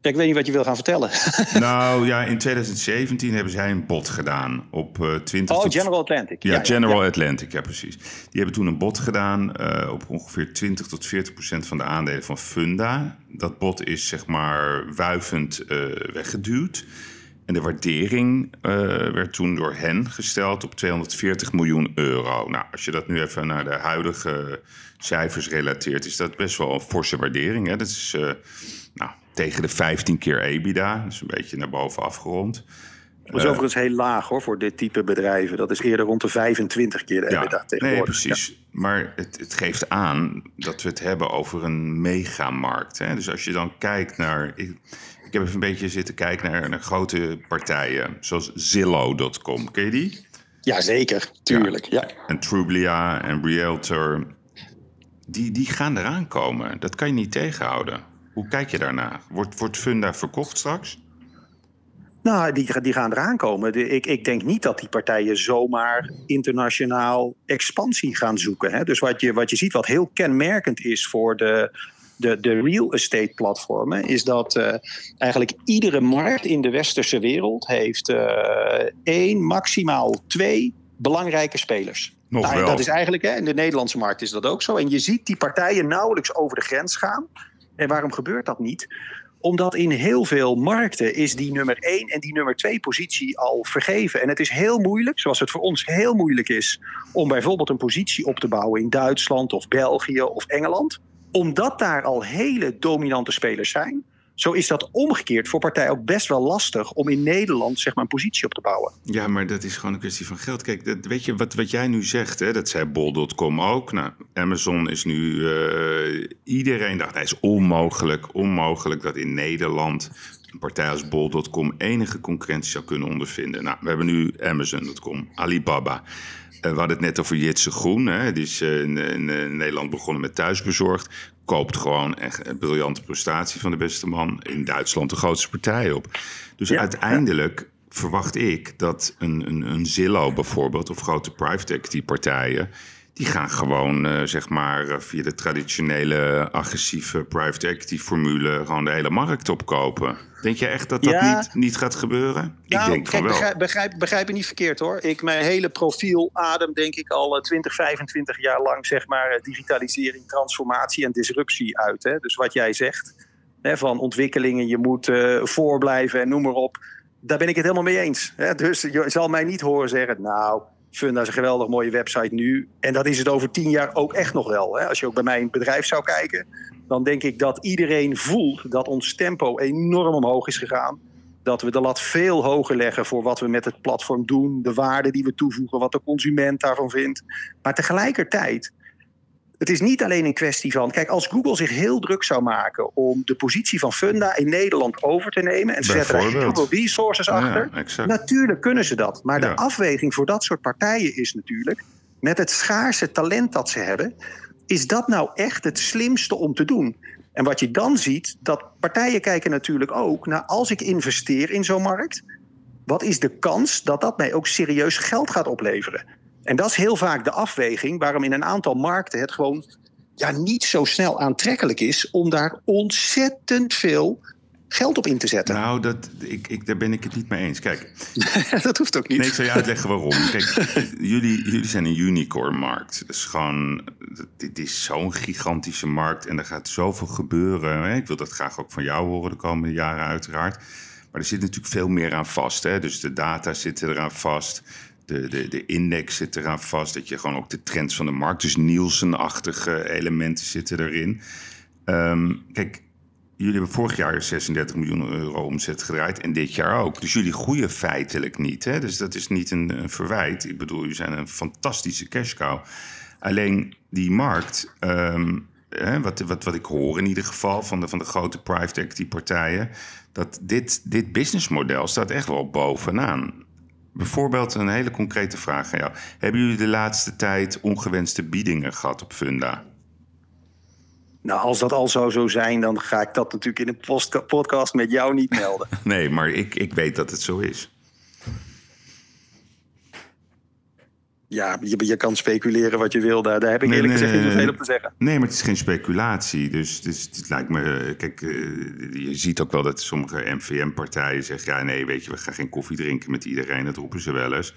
Ja, ik weet niet wat je wil gaan vertellen. nou ja, in 2017 hebben zij een bod gedaan op uh, 20. Oh, tot... General Atlantic. Ja, ja General ja. Atlantic, ja precies. Die hebben toen een bod gedaan uh, op ongeveer 20 tot 40 procent van de aandelen van Funda. Dat bod is zeg maar wuivend uh, weggeduwd. En de waardering werd toen door hen gesteld op 240 miljoen euro. Nou, als je dat nu even naar de huidige cijfers relateert, is dat best wel een forse waardering. Hè? Dat is tegen de 15 keer EBITDA, dus een beetje naar boven afgerond. Dat is overigens heel laag hoor voor dit type bedrijven. Dat is eerder rond de 25 keer de EBITDA ja, tegenwoordig. Nee, precies. Ja. Maar het, het, geeft aan dat we het hebben over een megamarkt. Hè? Dus als je dan kijkt naar... Ik, ik heb even een beetje zitten kijken naar, naar grote partijen, zoals Zillow.com. Ken je die? Jazeker, tuurlijk. Ja. ja. En Trublia en Realtor. Die, die gaan eraan komen. Dat kan je niet tegenhouden. Hoe kijk je daarna? Wordt, wordt Funda verkocht straks? Nou, die, die gaan eraan komen. De, ik, ik denk niet dat die partijen zomaar internationaal expansie gaan zoeken. Hè? Dus wat je, wat je ziet, wat heel kenmerkend is voor de, de, de real estate platformen, is dat uh, eigenlijk iedere markt in de westerse wereld heeft uh, één, maximaal twee belangrijke spelers. Nog nou, wel. Dat is eigenlijk, hè, in de Nederlandse markt is dat ook zo. En je ziet die partijen nauwelijks over de grens gaan. En waarom gebeurt dat niet? Omdat in heel veel markten is die nummer 1 en die nummer 2 positie al vergeven. En het is heel moeilijk, zoals het voor ons heel moeilijk is, om bijvoorbeeld een positie op te bouwen in Duitsland of België of Engeland. Omdat daar al hele dominante spelers zijn. Zo is dat omgekeerd voor partijen ook best wel lastig om in Nederland zeg maar, een positie op te bouwen. Ja, maar dat is gewoon een kwestie van geld. Kijk, dat, weet je wat, wat jij nu zegt, hè, dat zei Bol.com ook. Nou, Amazon is nu. Uh, iedereen dacht, het is onmogelijk, onmogelijk dat in Nederland een partij als Bol.com enige concurrentie zou kunnen ondervinden. Nou, we hebben nu Amazon.com, Alibaba. Uh, we hadden het net over Jitse Groen. Hè. Die is in, in, Nederland begonnen met thuisbezorgd. Koopt gewoon echt een briljante prestatie van de beste man. In Duitsland de grootste partij op. Dus ja, uiteindelijk ja. verwacht ik dat een, een, een Zillow bijvoorbeeld... of grote private equity partijen... die gaan gewoon, uh, zeg maar, via de traditionele agressieve private equity formule... gewoon de hele markt opkopen. Denk je echt dat dat ja. niet, niet gaat gebeuren? Nou, ik denk kijk, van wel. Begrijp, begrijp, begrijp me niet verkeerd hoor. Ik, mijn hele profiel adem denk ik al 20, 25 jaar lang zeg maar digitalisering, transformatie en disruptie uit. Hè? Dus wat jij zegt, hè, van ontwikkelingen, je moet uh, voorblijven en noem maar op. Daar ben ik het helemaal mee eens. Hè? Dus je zal mij niet horen zeggen, nou, Funda is een geweldig mooie website nu. En dat is het over tien jaar ook echt nog wel. Hè? Als je ook bij mijn bedrijf zou kijken, dan denk ik dat iedereen voelt dat ons tempo enorm omhoog is gegaan. Dat we de lat veel hoger leggen voor wat we met het platform doen, de waarde die we toevoegen, wat de consument daarvan vindt. Maar tegelijkertijd het is niet alleen een kwestie van. Kijk, als Google zich heel druk zou maken om de positie van Funda in Nederland over te nemen. en ze zetten er heel veel resources achter. natuurlijk kunnen ze dat. Maar de afweging voor dat soort partijen is natuurlijk. met het schaarse talent dat ze hebben. is dat nou echt het slimste om te doen? En wat je dan ziet, dat partijen kijken natuurlijk ook naar als ik investeer in zo'n markt. wat is de kans dat dat mij ook serieus geld gaat opleveren? En dat is heel vaak de afweging waarom in een aantal markten het gewoon ja, niet zo snel aantrekkelijk is om daar ontzettend veel geld op in te zetten. Nou, dat, ik, ik, daar ben ik het niet mee eens. Kijk. dat hoeft ook niet. Nee, ik zal je uitleggen waarom. Kijk, jullie, jullie zijn een unicorn-markt. Dus gewoon, dit is zo'n gigantische markt en er gaat zoveel gebeuren. Ik wil dat graag ook van jou horen de komende jaren, uiteraard. Maar er zit natuurlijk veel meer aan vast. Hè? Dus de data zitten eraan vast de, de, de index zit eraan vast. Dat je gewoon ook de trends van de markt, dus Nielsen-achtige elementen zitten erin. Ehm, kijk, jullie hebben vorig jaar 36 miljoen euro omzet gedraaid en dit jaar ook. Dus jullie groeien feitelijk niet. Hè? Dus dat is niet een, verwijt. Ik bedoel, jullie zijn een fantastische cash cow. Alleen die markt, ehm, wat, wat, wat ik hoor in ieder geval van de, van de grote private equity partijen, dat dit, dit businessmodel staat echt wel bovenaan. Bijvoorbeeld een hele concrete vraag aan jou. Hebben jullie de laatste tijd ongewenste biedingen gehad op Funda? Nou, als dat al zou zo zijn, dan ga ik dat natuurlijk in een podcast met jou niet melden. nee, maar ik, ik weet dat het zo is. Ja, je, je kan speculeren wat je wil. Daar, daar heb ik eerlijk gezegd niet veel op te zeggen. Nee, maar het is geen speculatie. Dus, dus het lijkt me... Kijk, eh, je ziet ook wel dat sommige MVM-partijen zeggen... ja, nee, weet je, we gaan geen koffie drinken met iedereen. Dat roepen ze wel eens.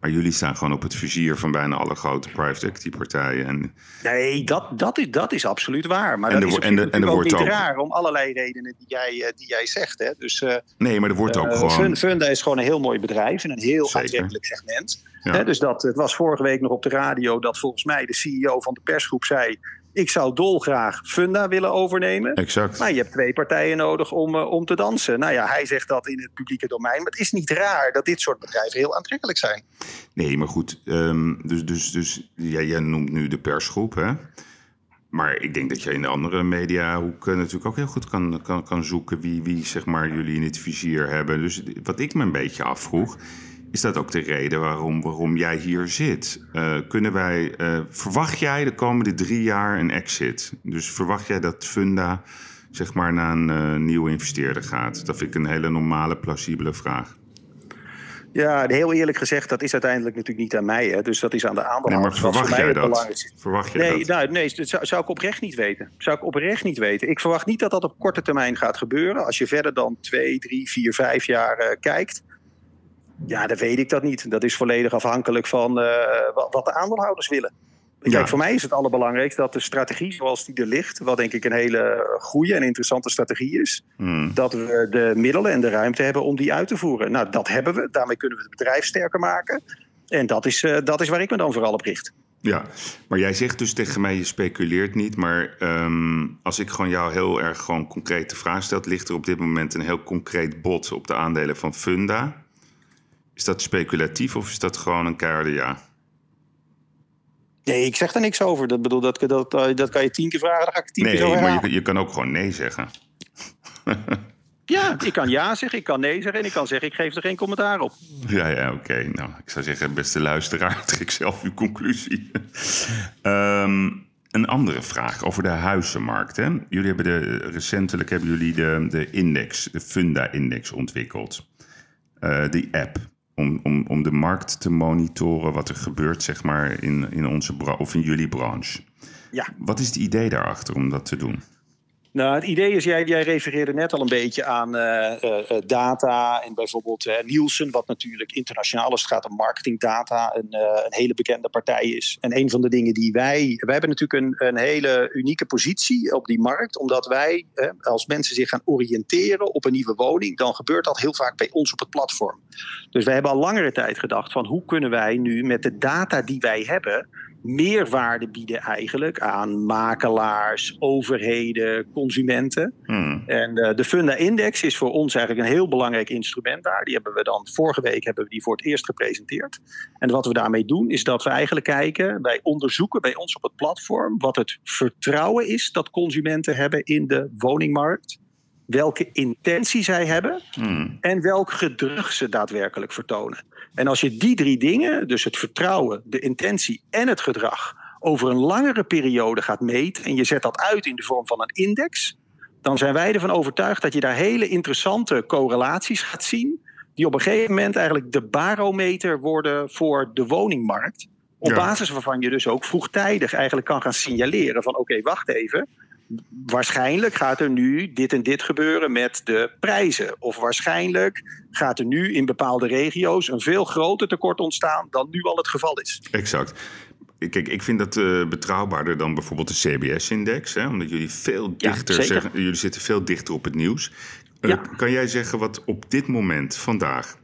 Maar jullie staan gewoon op het vizier van bijna alle grote private equity partijen. En... Nee, dat, dat, is, dat is absoluut waar. Maar en dat is en de, en ook niet ook... raar om allerlei redenen die jij, eh, die jij zegt. Hè. Dus, uh, nee, maar er wordt ook uh, gewoon... Funda is gewoon een heel mooi bedrijf in een heel Zeker. aantrekkelijk segment. Hè, dus dat, het was vorige week nog op de radio dat volgens mij de CEO van de persgroep zei ik zou dolgraag Funda willen overnemen. Exact. Maar je hebt twee partijen nodig om, uh, om te dansen. Nou ja, hij zegt dat in het publieke domein. Maar het is niet raar dat dit soort bedrijven heel aantrekkelijk zijn. Nee, maar goed. Um, dus dus, dus ja, jij noemt nu de persgroep, hè? Maar ik denk dat je in de andere mediahoeken natuurlijk ook heel goed kan, kan, kan zoeken wie, wie zeg maar, jullie in het vizier hebben. Dus wat ik me een beetje afvroeg, is dat ook de reden waarom, waarom jij hier zit? Uh, kunnen wij, uh, verwacht jij de komende drie jaar een exit? Dus verwacht jij dat Funda zeg maar naar een uh, nieuwe investeerder gaat? Dat vind ik een hele normale, plausibele vraag. Ja, heel eerlijk gezegd, dat is uiteindelijk natuurlijk niet aan mij. Hè. Dus dat is aan de aandeelhouders. Nee, maar verwacht jij dat? Verwacht jij nee, dat? Nou, nee, dat zou, zou, ik oprecht niet weten. Zou ik oprecht niet weten. Ik verwacht niet dat dat op korte termijn gaat gebeuren. Als je verder dan twee, drie, vier, vijf jaar kijkt ja, dan weet ik dat niet. Dat is volledig afhankelijk van uh, wat de aandeelhouders willen. Kijk, voor mij is het allerbelangrijkste dat de strategie zoals die er ligt, wat denk ik een hele goede en interessante strategie is, hmm. dat we de middelen en de ruimte hebben om die uit te voeren. Nou, dat hebben we. Daarmee kunnen we het bedrijf sterker maken. En dat is, uh, dat is waar ik me dan vooral op richt. Ja, maar jij zegt dus tegen mij, je speculeert niet. Maar um, als ik gewoon jou heel erg gewoon concrete vraag stel, ligt er op dit moment een heel concreet bod op de aandelen van Funda. Is dat speculatief of is dat gewoon een keiharde ja? Nee, ik zeg er niks over. Dat, bedoel, dat, dat, eh, dat kan je tien keer vragen, dan ga ik tien nee, keer Nee, maar je, je, kan ook gewoon nee zeggen. ja, ik kan ja zeggen, ik kan nee zeggen en ik kan zeggen ik geef er geen commentaar op. Ja, ja, oké. Nou, ik zou zeggen, beste luisteraar, trek zelf uw conclusie. um, een andere vraag over de huizenmarkt. Hè? Jullie hebben de, recentelijk hebben jullie de, de index, de Funda-index ontwikkeld. Uh, die app om, om, om de markt te monitoren wat er gebeurt zeg maar, in, in, onze of in jullie branche. Ja. Wat is het idee daarachter om dat te doen? Nou, het idee is, jij, refereerde net al een beetje aan uh, uh, data en bijvoorbeeld uh, Nielsen, wat natuurlijk internationaal als het gaat om marketingdata een, een, hele bekende partij is. En een van de dingen die wij, wij hebben natuurlijk een, een hele unieke positie op die markt, omdat wij, als mensen zich gaan oriënteren op een nieuwe woning, dan gebeurt dat heel vaak bij ons op het platform. Dus wij hebben al langere tijd gedacht van hoe kunnen wij nu met de data die wij hebben, meerwaarde bieden eigenlijk aan makelaars, overheden, consumenten. Hmm. En uh, de Funda Index is voor ons eigenlijk een heel belangrijk instrument daar. Die hebben we dan vorige week hebben we die voor het eerst gepresenteerd. En wat we daarmee doen is dat we eigenlijk kijken, wij onderzoeken bij ons op het platform wat het vertrouwen is dat consumenten hebben in de woningmarkt welke intentie zij hebben hmm. en welk gedrag ze daadwerkelijk vertonen. En als je die drie dingen, dus het vertrouwen, de intentie en het gedrag, over een langere periode gaat meten en je zet dat uit in de vorm van een index, dan zijn wij ervan overtuigd dat je daar hele interessante correlaties gaat zien, die op een gegeven moment eigenlijk de barometer worden voor de woningmarkt. Op basis waarvan je dus ook vroegtijdig eigenlijk kan gaan signaleren van oké, wacht even waarschijnlijk gaat er nu dit en dit gebeuren met de prijzen. Of waarschijnlijk gaat er nu in bepaalde regio's een veel groter tekort ontstaan dan nu al het geval is. Exact. Kijk, ik vind dat uh, betrouwbaarder dan bijvoorbeeld de CBS-index. Omdat jullie veel dichter ja, zeggen, jullie zitten veel dichter op het nieuws. Uh, Kan jij zeggen wat op dit moment, vandaag,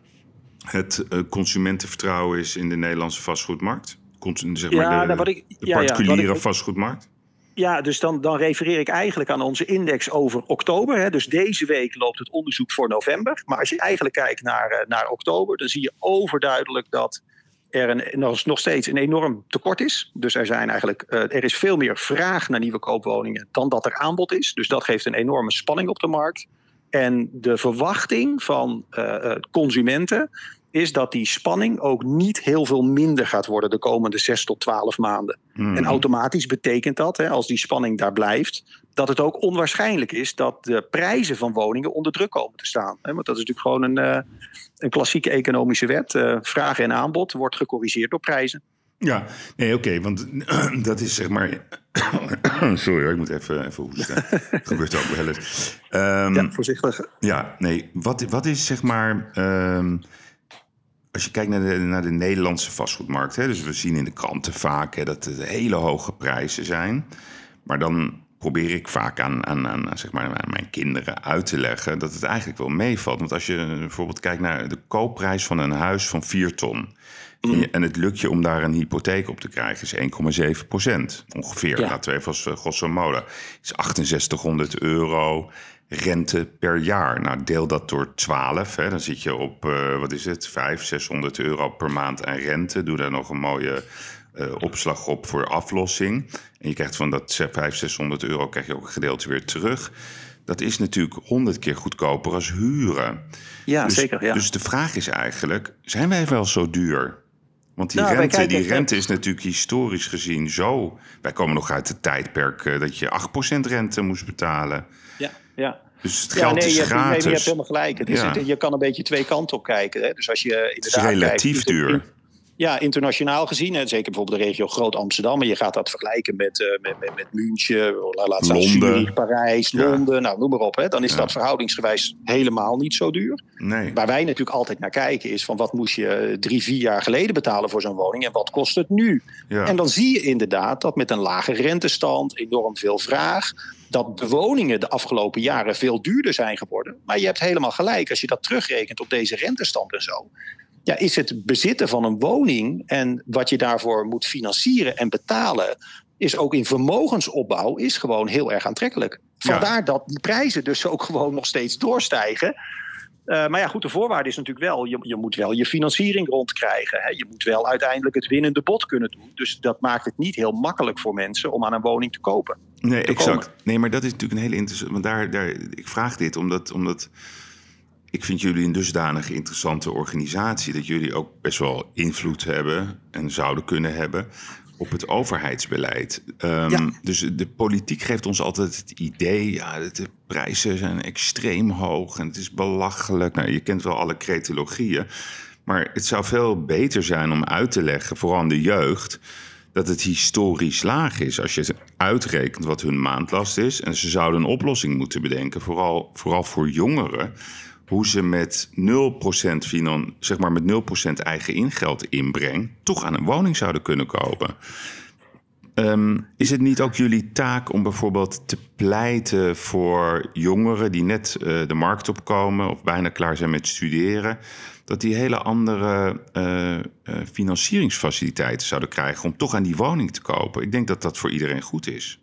het uh, consumentenvertrouwen is in de Nederlandse vastgoedmarkt? zeg maar ja, de, nou, wat ik, de particuliere ik, vastgoedmarkt? Ja, dus dan, dan refereer ik eigenlijk aan onze index over oktober. Hè. Dus deze week loopt het onderzoek voor november. Maar als je eigenlijk kijkt naar, eh, naar oktober, dan zie je overduidelijk dat er een, nog, steeds een enorm tekort is. Dus er, zijn eigenlijk, uh, er is veel meer vraag naar nieuwe koopwoningen dan dat er aanbod is. Dus dat geeft een enorme spanning op de markt. En de verwachting van uh, consumenten is dat die spanning ook niet heel veel minder gaat worden de komende 6 tot 12 maanden. Hmm. En automatisch betekent dat, hè, als die spanning daar blijft, dat het ook onwaarschijnlijk is dat de prijzen van woningen onder druk komen te staan. Want dat is natuurlijk gewoon een, uh, een klassieke economische wet. Uh, vraag en aanbod wordt gecorrigeerd door prijzen. Ja, nee, oké, want dat is zeg maar. Sorry hoor, ik moet even, even hoesten. dat gebeurt ook wel eens. Um, ja, voorzichtig. Ja, nee, wat, wat is zeg maar. Um, als je kijkt naar de, naar de Nederlandse vastgoedmarkt, hè, dus we zien in de kranten vaak hè, dat het hele hoge prijzen zijn. Maar dan probeer ik vaak aan, aan, aan, zeg maar, aan mijn kinderen uit te leggen dat het eigenlijk wel meevalt. Want als je bijvoorbeeld kijkt naar de koopprijs van een huis van 4 ton. Mm. En het lukt je om daar een hypotheek op te krijgen, is 1,7 procent ongeveer. Ja. Laten we even als uh, grosso modo. Is 6800 euro rente per jaar. Nou, deel dat door 12. Hè, dan zit je op, uh, wat is het, 500, 600 euro per maand aan rente. Doe daar nog een mooie uh, opslag op voor aflossing. En je krijgt van dat 500, 600 euro krijg je ook een gedeelte weer terug. Dat is natuurlijk honderd keer goedkoper als huren. Ja, dus, zeker. Ja. Dus de vraag is eigenlijk, zijn wij wel zo duur? Want die, nou, rente, die rente is natuurlijk historisch gezien zo... Wij komen nog uit het tijdperk uh, dat je 8% rente moest betalen. Ja ja. Dus het geld ja, nee, is je gratis. Hebt, je hebt helemaal gelijk. Het is, je kan een beetje twee kanten op kijken. Hè. Dus als je inderdaad het is relatief kijkt, duur. Ja, internationaal gezien, hè, zeker bijvoorbeeld de regio Groot Amsterdam. En je gaat dat vergelijken met, uh, met, met, met München, laat staan Zurich, Parijs, Londen, nou noem maar op. Hè, dan is dat verhoudingsgewijs helemaal niet zo duur. Nee. Waar wij natuurlijk altijd naar kijken is van wat moest je drie, vier jaar geleden betalen voor zo'n woning en wat kost het nu? En dan zie je inderdaad dat met een lage rentestand, enorm veel vraag, dat de woningen de afgelopen jaren veel duurder zijn geworden. Maar je hebt helemaal gelijk, als je dat terugrekent op deze rentestand en zo. Ja, is het bezitten van een woning en wat je daarvoor moet financieren en betalen, is ook in vermogensopbouw is gewoon heel erg aantrekkelijk. Vandaar dat die prijzen dus ook gewoon nog steeds doorstijgen. Uh, maar ja, goed, de voorwaarde is natuurlijk wel, je, je moet wel je financiering rondkrijgen. Hè. Je moet wel uiteindelijk het winnende bod kunnen doen. Dus dat maakt het niet heel makkelijk voor mensen om aan een woning te kopen. Nee, exact. Nee, maar dat is natuurlijk een hele interessante. Want daar, daar, ik vraag dit omdat, omdat ik vind jullie een dusdanig interessante organisatie dat jullie ook best wel invloed hebben en zouden kunnen hebben op het overheidsbeleid. Um, Dus de politiek geeft ons altijd het idee, ja, de prijzen zijn extreem hoog en het is belachelijk. Nou, je kent wel alle cretologieën, maar het zou veel beter zijn om uit te leggen, vooral aan de jeugd, dat het historisch laag is. Als je uitrekent wat hun maandlast is. En ze zouden een oplossing moeten bedenken, vooral, vooral voor jongeren. Hoe ze met 0%, finan, zeg maar met 0% eigen ingeld inbreng. toch aan een woning zouden kunnen kopen. Ehm, is het niet ook jullie taak om bijvoorbeeld te pleiten voor jongeren die net uh, de markt opkomen of bijna klaar zijn met studeren, dat die hele andere uh, uh, financieringsfaciliteiten zouden krijgen om toch aan die woning te kopen? Ik denk dat dat voor iedereen goed is.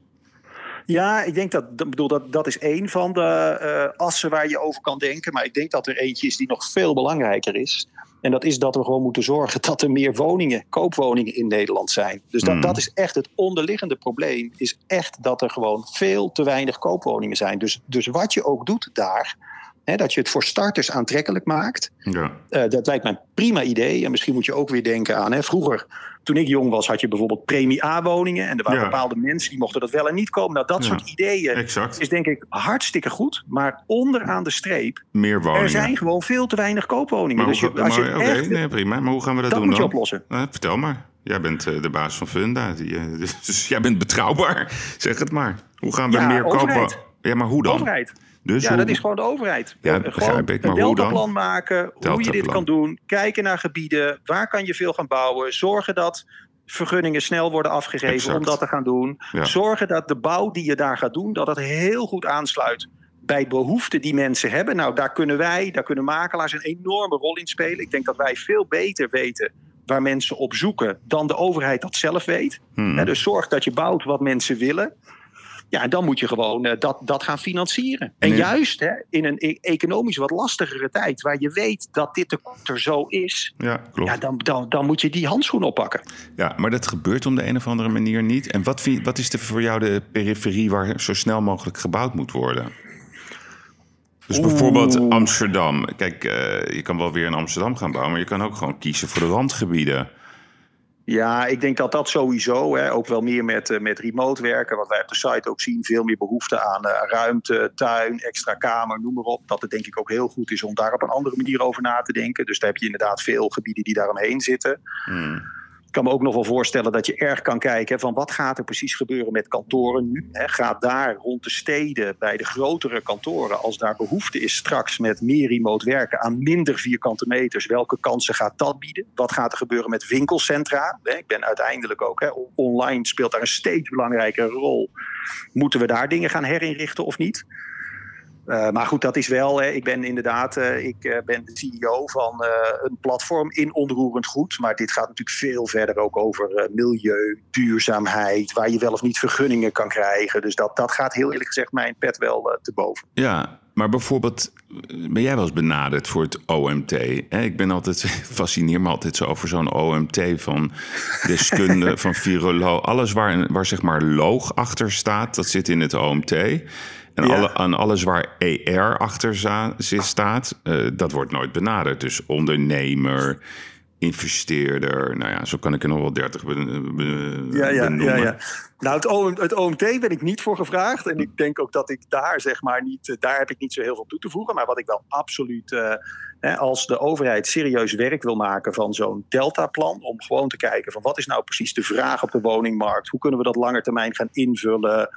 Ja, ik denk dat, bedoel, dat, dat is één van de assen waar je over kan denken. Maar ik denk dat er eentje is die nog veel belangrijker is. En dat is dat we gewoon moeten zorgen dat er meer woningen, koopwoningen in Nederland zijn. Dus dat, mm. dat is echt het onderliggende probleem. Is echt dat er gewoon veel te weinig koopwoningen zijn. Dus, dus wat je ook doet daar. Dat je het voor starters aantrekkelijk maakt. Ja. Uh, dat lijkt mij een prima idee. En misschien moet je ook weer denken aan. Hè, vroeger toen ik jong was, had je bijvoorbeeld premie A-woningen. En er waren bepaalde mensen die mochten dat wel en niet komen. Nou, dat soort ideeën exact. is denk ik hartstikke goed. Maar onderaan de streep, Meer woningen. er zijn gewoon veel te weinig koopwoningen. Maar dus je, als je echt, nee, prima. Maar hoe gaan we dat, dat doen moet dan? je oplossen. Nou, vertel maar. Jij bent uh, de baas van Funda. Die, dus jij bent betrouwbaar. Zeg het maar. Hoe gaan we meer kopen? Ja, maar hoe dan? Overheid. Dus ja, hoe... dat is gewoon de overheid. Ja, gewoon ik, maar een deltaplan maken, hoe je dit kan doen. Kijken naar gebieden, waar kan je veel gaan bouwen. Zorgen dat vergunningen snel worden afgegeven Exact. om dat te gaan doen. Ja. Zorgen dat de bouw die je daar gaat doen, dat het heel goed aansluit bij behoeften die mensen hebben. Nou, daar kunnen wij, daar kunnen makelaars een enorme rol in spelen. Ik denk dat wij veel beter weten waar mensen op zoeken dan de overheid dat zelf weet. Hmm. Dus zorg dat je bouwt wat mensen willen. Ja, en dan moet je gewoon uh, dat, dat gaan financieren. En Nee. juist hè, in een e- economisch wat lastigere tijd, waar je weet dat dit tekort er zo is, Ja, klopt. ja, dan, dan, dan moet je die handschoen oppakken. Ja, maar dat gebeurt op de een of andere manier niet. En wat, vind, wat is de, voor jou de periferie waar zo snel mogelijk gebouwd moet worden? Dus bijvoorbeeld Oeh. Amsterdam. Kijk, eh, je kan wel weer in Amsterdam gaan bouwen, maar je kan ook gewoon kiezen voor de randgebieden. Ja, ik denk dat dat sowieso, hè, ook wel meer met, eh, met remote werken, wat wij op de site ook zien, veel meer behoefte aan eh, ruimte, tuin, extra kamer, noem maar op. Dat het denk ik ook heel goed is om daar op een andere manier over na te denken. Dus daar heb je inderdaad veel gebieden die daaromheen zitten. Hmm. Ik kan me ook nog wel voorstellen dat je erg kan kijken van wat gaat er precies gebeuren met kantoren nu. Gaat daar rond de steden, bij de grotere kantoren, als daar behoefte is straks met meer remote werken aan minder vierkante meters, welke kansen gaat dat bieden? Wat gaat er gebeuren met winkelcentra? Ik ben uiteindelijk ook, online speelt daar een steeds belangrijkere rol. Moeten we daar dingen gaan herinrichten of niet? Uh, maar goed, dat is wel. Hè, ik ben inderdaad, uh, ik uh, ben de CEO van een platform in onroerend goed. Maar dit gaat natuurlijk veel verder ook over milieu, duurzaamheid, waar je wel of niet vergunningen kan krijgen. Dus dat, dat gaat heel eerlijk gezegd mijn pet wel te boven. Ja, maar bijvoorbeeld, ben jij wel eens benaderd voor het OMT? Hè? Ik ben altijd, fascineer me altijd zo over zo'n OMT van deskunde, van viroloog. Alles waar, waar zeg maar loog achter staat, dat zit in het OMT. En Ja. alle, aan alles waar ER achter staat, eh, dat wordt nooit benaderd. Dus ondernemer, investeerder, nou ja, zo kan ik er nog wel dertig be- be- Ja, ja, ja, benoemen. ja. Nou, het, OM, het OMT ben ik niet voor gevraagd. En ik denk ook dat ik daar, zeg maar, niet, eh, daar heb ik niet zo heel veel toe te voegen. Maar wat ik wel absoluut, eh, hè, als de overheid serieus werk wil maken van zo'n deltaplan, om gewoon te kijken van wat is nou precies de vraag op de woningmarkt? Hoe kunnen we dat langer termijn gaan invullen?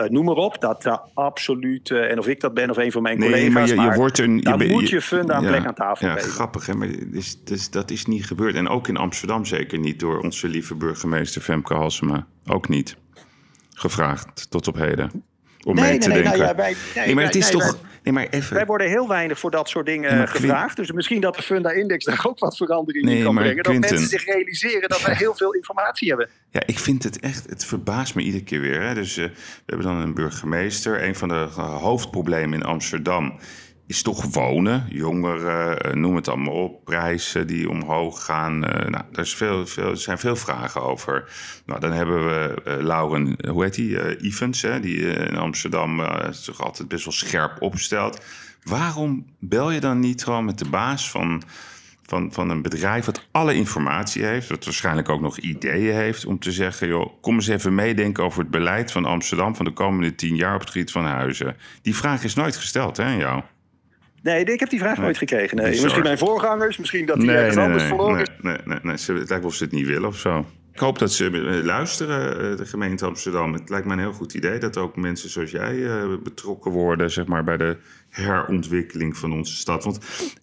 Eh, noem maar op, dat absoluut, en of ik dat ben of een van mijn Nee, collega's, maar je, je wordt er... Je, ben- moet je funda een ja, plek aan tafel Ja, geven. grappig, hè? Maar dus, dus, dat is niet gebeurd. En ook in Amsterdam zeker niet door onze lieve burgemeester Femke Halsema. Ook niet gevraagd tot op heden. Om mee te denken. nou ja, wij, nee, nee, maar het is nee, toch... wij- Nee, maar even... Wij worden heel weinig voor dat soort dingen Ja, gevraagd. Dus misschien dat de Funda-index daar ook wat verandering Nee, in kan brengen. Dat mensen zich realiseren dat wij heel veel informatie hebben. Ja, ik vind het echt, het verbaast me iedere keer weer. Hè. Dus eh, we hebben dan een burgemeester. Een van de eh, hoofdproblemen in Amsterdam is toch wonen. Jongeren, eh, noem het allemaal op. Prijzen die omhoog gaan. Eh, nou, er, is veel, veel, zijn veel vragen over. Nou, dan hebben we eh, Lauren, hoe heet die? Evans, hè, die in Amsterdam zich altijd best wel scherp opstelt. Waarom bel je dan niet gewoon met de baas van van, van een bedrijf dat alle informatie heeft, dat waarschijnlijk ook nog ideeën heeft, om te zeggen, joh, kom eens even meedenken over het beleid van Amsterdam van de komende tien jaar op het gebied van huizen. Die vraag is nooit gesteld, hè, aan jou? Nee, ik heb die vraag nooit gekregen. Nee. Bizar. Misschien mijn voorgangers, misschien dat die ergens anders verloren nee, is. nee, nee, nee. Het lijkt wel of ze het niet willen of zo. Ik hoop dat ze luisteren, de gemeente Amsterdam. Het lijkt me een heel goed idee dat ook mensen zoals jij betrokken worden zeg maar, bij de herontwikkeling van onze stad. Want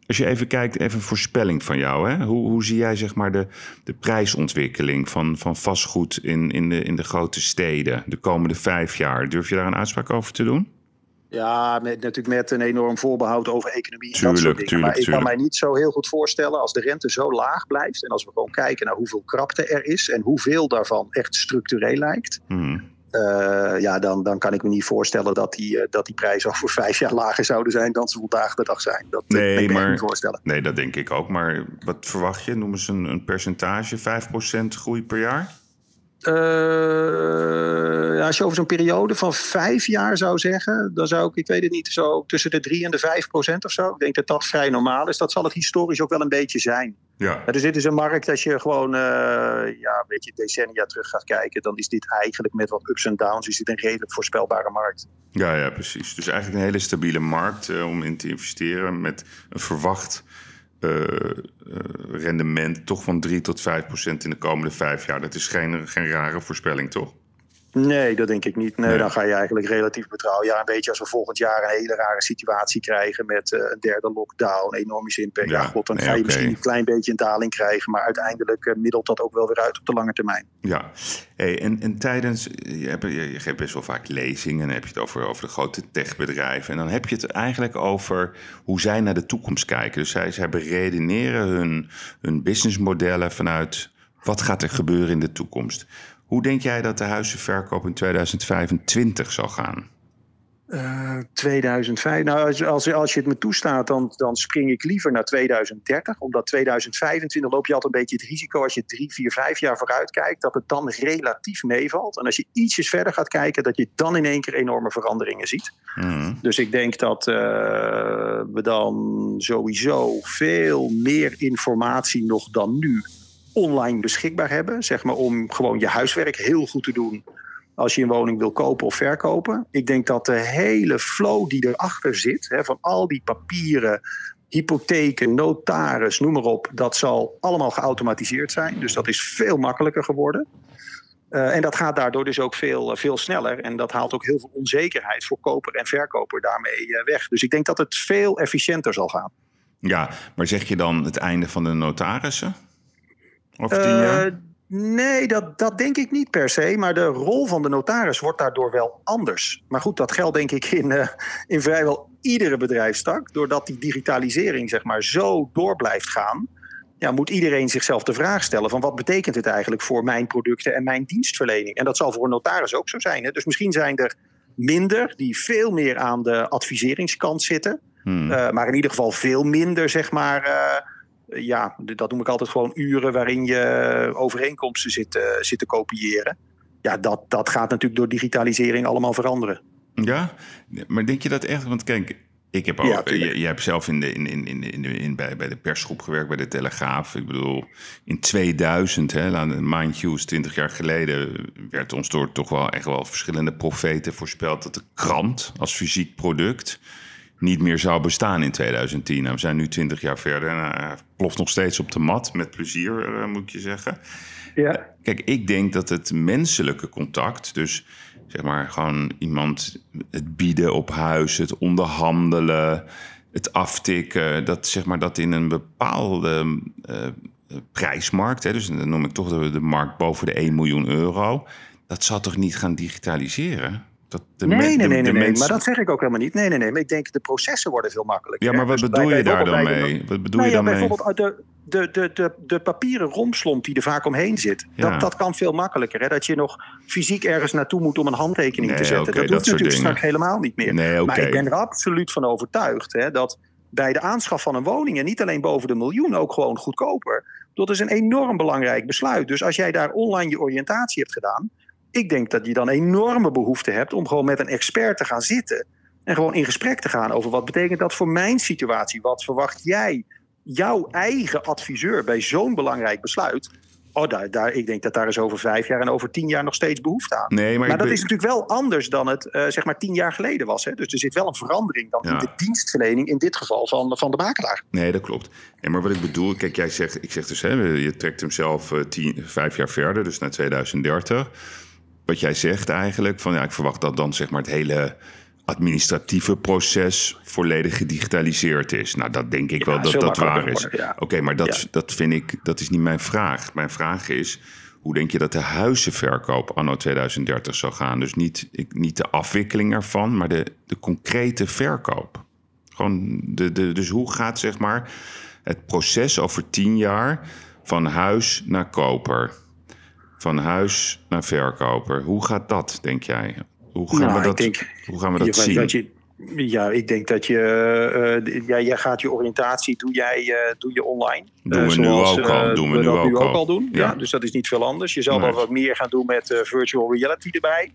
als je even kijkt, even een voorspelling van jou. Hè? Hoe, hoe zie jij zeg maar, de, de prijsontwikkeling van, van vastgoed in, in, de, in de grote steden de komende vijf jaar? Durf je daar een uitspraak over te doen? Ja, met, natuurlijk met een enorm voorbehoud over economie en dat soort dingen. maar ik kan mij niet zo heel goed voorstellen als de rente zo laag blijft... en als we gewoon kijken naar hoeveel krapte er is... en hoeveel daarvan echt structureel lijkt... Hmm. Uh, ja, dan, dan kan ik me niet voorstellen dat die, uh, dat die prijzen over vijf jaar lager zouden zijn dan ze vandaag de dag zijn. Dat nee, kan ik me niet voorstellen. Nee, dat denk ik ook. Maar wat verwacht je? Noem eens een, een percentage, 5% groei per jaar? Uh, als je over zo'n periode van vijf jaar zou zeggen, dan zou ik, ik weet het niet, zo tussen de 3 en de 5 procent of zo. Ik denk dat dat vrij normaal is. Dat zal het historisch ook wel een beetje zijn. Ja. Dus dit is een markt, als je gewoon uh, ja, een beetje decennia terug gaat kijken, dan is dit eigenlijk met wat ups en downs, is dit een redelijk voorspelbare markt. Ja, ja, precies. Dus eigenlijk een hele stabiele markt uh, om in te investeren met een verwacht uh, rendement toch van 3 tot 5 procent in de komende vijf jaar. Dat is geen, geen rare voorspelling, toch? Nee, dat denk ik niet. Nee, Dan ga je eigenlijk relatief betrouwen. Ja, een beetje als we volgend jaar een hele rare situatie krijgen met uh, een derde lockdown, enormische impact. Ja, god, dan ga je misschien een klein beetje een daling krijgen, maar uiteindelijk uh, middelt dat ook wel weer uit op de lange termijn. Ja, hey, en, en tijdens, je, hebt, je, geeft best wel vaak lezingen, en dan heb je het over, over de grote techbedrijven. En dan heb je het eigenlijk over hoe zij naar de toekomst kijken. Dus zij, zij beredeneren hun, hun businessmodellen vanuit wat gaat er gebeuren in de toekomst. Hoe denk jij dat de huizenverkoop in 2025 zal gaan? Uh, 2005. Nou, als, als, als, je het me toestaat, dan, dan spring ik liever naar 2030. Omdat 2025 loop je altijd een beetje het risico als je drie, vier, vijf jaar vooruit kijkt, dat het dan relatief meevalt. En als je ietsjes verder gaat kijken, dat je dan in één keer enorme veranderingen ziet. Mhm. Dus ik denk dat uh, we dan sowieso veel meer informatie nog dan nu online beschikbaar hebben. Zeg maar om gewoon je huiswerk heel goed te doen als je een woning wil kopen of verkopen. Ik denk dat de hele flow die erachter zit, hè, van al die papieren, hypotheken, notaris, noem maar op, dat zal allemaal geautomatiseerd zijn. Dus dat is veel makkelijker geworden. Uh, en dat gaat daardoor dus ook veel, uh, veel sneller. En dat haalt ook heel veel onzekerheid voor koper en verkoper daarmee uh, weg. Dus ik denk dat het veel efficiënter zal gaan. Ja, maar zeg je dan het einde van de notarissen? Over tien jaar? Eh, nee, dat, dat denk ik niet per se. Maar de rol van de notaris wordt daardoor wel anders. Maar goed, dat geldt denk ik in, uh, in vrijwel iedere bedrijfstak. Doordat die digitalisering zeg maar, zo door blijft gaan. Ja, moet iedereen zichzelf de vraag stellen: van wat betekent het eigenlijk voor mijn producten en mijn dienstverlening? En dat zal voor een notaris ook zo zijn. Hè? Dus misschien zijn er minder die veel meer aan de adviseringskant zitten. Hmm. Uh, maar in ieder geval veel minder, zeg maar ja, dat noem ik altijd gewoon uren waarin je overeenkomsten zit, uh, zit te kopiëren. Ja, dat, dat gaat natuurlijk door digitalisering allemaal veranderen. Ja, maar denk je dat echt? Want kijk, ik heb ook, je, je, hebt zelf in de, in, in, in, in, in, bij, bij de persgroep gewerkt, bij de Telegraaf. Ik bedoel, in 2000, hè, Mind Hughes, 20 jaar geleden, werd ons door toch wel echt wel verschillende profeten voorspeld dat de krant als fysiek product niet meer zou bestaan in 2010. Nou, we zijn nu 20 jaar verder en hij ploft nog steeds op de mat. Met plezier, uh, moet je zeggen. Ja. Kijk, ik denk dat het menselijke contact, dus zeg maar gewoon iemand het bieden op huis, het onderhandelen, het aftikken, dat zeg maar dat in een bepaalde uh, prijsmarkt, hè, dus dan noem ik toch de, de markt boven de 1 miljoen euro, dat zal toch niet gaan digitaliseren? Dat de nee, nee, nee, nee, nee, maar dat zeg ik ook helemaal niet. Nee, nee, nee, maar ik denk de processen worden veel makkelijker. Ja, maar wat dus bedoel je daar dan mee? Wat bedoel nou je dan ja, bijvoorbeeld de, de, de, de, de papieren romslomp die er vaak omheen zit. Dat, dat kan veel makkelijker. Hè? Dat je nog fysiek ergens naartoe moet om een handtekening te zetten. dat hoeft natuurlijk straks helemaal niet meer. Nee, Maar ik ben er absoluut van overtuigd hè, dat bij de aanschaf van een woning... en niet alleen boven de miljoen, ook gewoon goedkoper... dat is een enorm belangrijk besluit. Dus als jij daar online je oriëntatie hebt gedaan ik denk dat je dan enorme behoefte hebt om gewoon met een expert te gaan zitten. En gewoon in gesprek te gaan over wat betekent dat voor mijn situatie? Wat verwacht jij, jouw eigen adviseur, bij zo'n belangrijk besluit? Oh, daar, daar, ik denk dat daar is over vijf jaar en over tien jaar nog steeds behoefte aan. Nee, maar, maar dat ben... is natuurlijk wel anders dan het uh, zeg maar tien jaar geleden was. Hè? Dus er zit wel een verandering dan ja. in de dienstverlening, in dit geval van, van de makelaar. Nee, dat klopt. Nee, maar wat ik bedoel, kijk, jij zegt, ik zeg dus, hè, je trekt hem zelf uh, tien, vijf jaar verder, dus naar 2030. Wat jij zegt eigenlijk, van ja, ik verwacht dat dan zeg maar het hele administratieve proces volledig gedigitaliseerd is. Nou, dat denk ik ja, wel dat dat waar is. Ja. Oké, okay, maar dat, ja. dat vind ik, dat is niet mijn vraag. Mijn vraag is, hoe denk je dat de huizenverkoop anno 2030 zal gaan? Dus niet, ik, niet de afwikkeling ervan, maar de, de concrete verkoop. Gewoon de, de, dus hoe gaat zeg maar het proces over tien jaar van huis naar koper? Van huis naar verkoper. Hoe gaat dat, denk jij? Hoe gaan nou, we dat, denk, hoe gaan we dat je, zien? Dat je, ja, ik denk dat je. Uh, ja, jij gaat je oriëntatie, doe jij uh, doe je online. Doen we uh, zoals, nu ook al. Doen we, we nu, ook, nu ook al doen. Ja. ja. dus dat is niet veel anders. Je zal Nee. wel wat meer gaan doen met virtual reality erbij.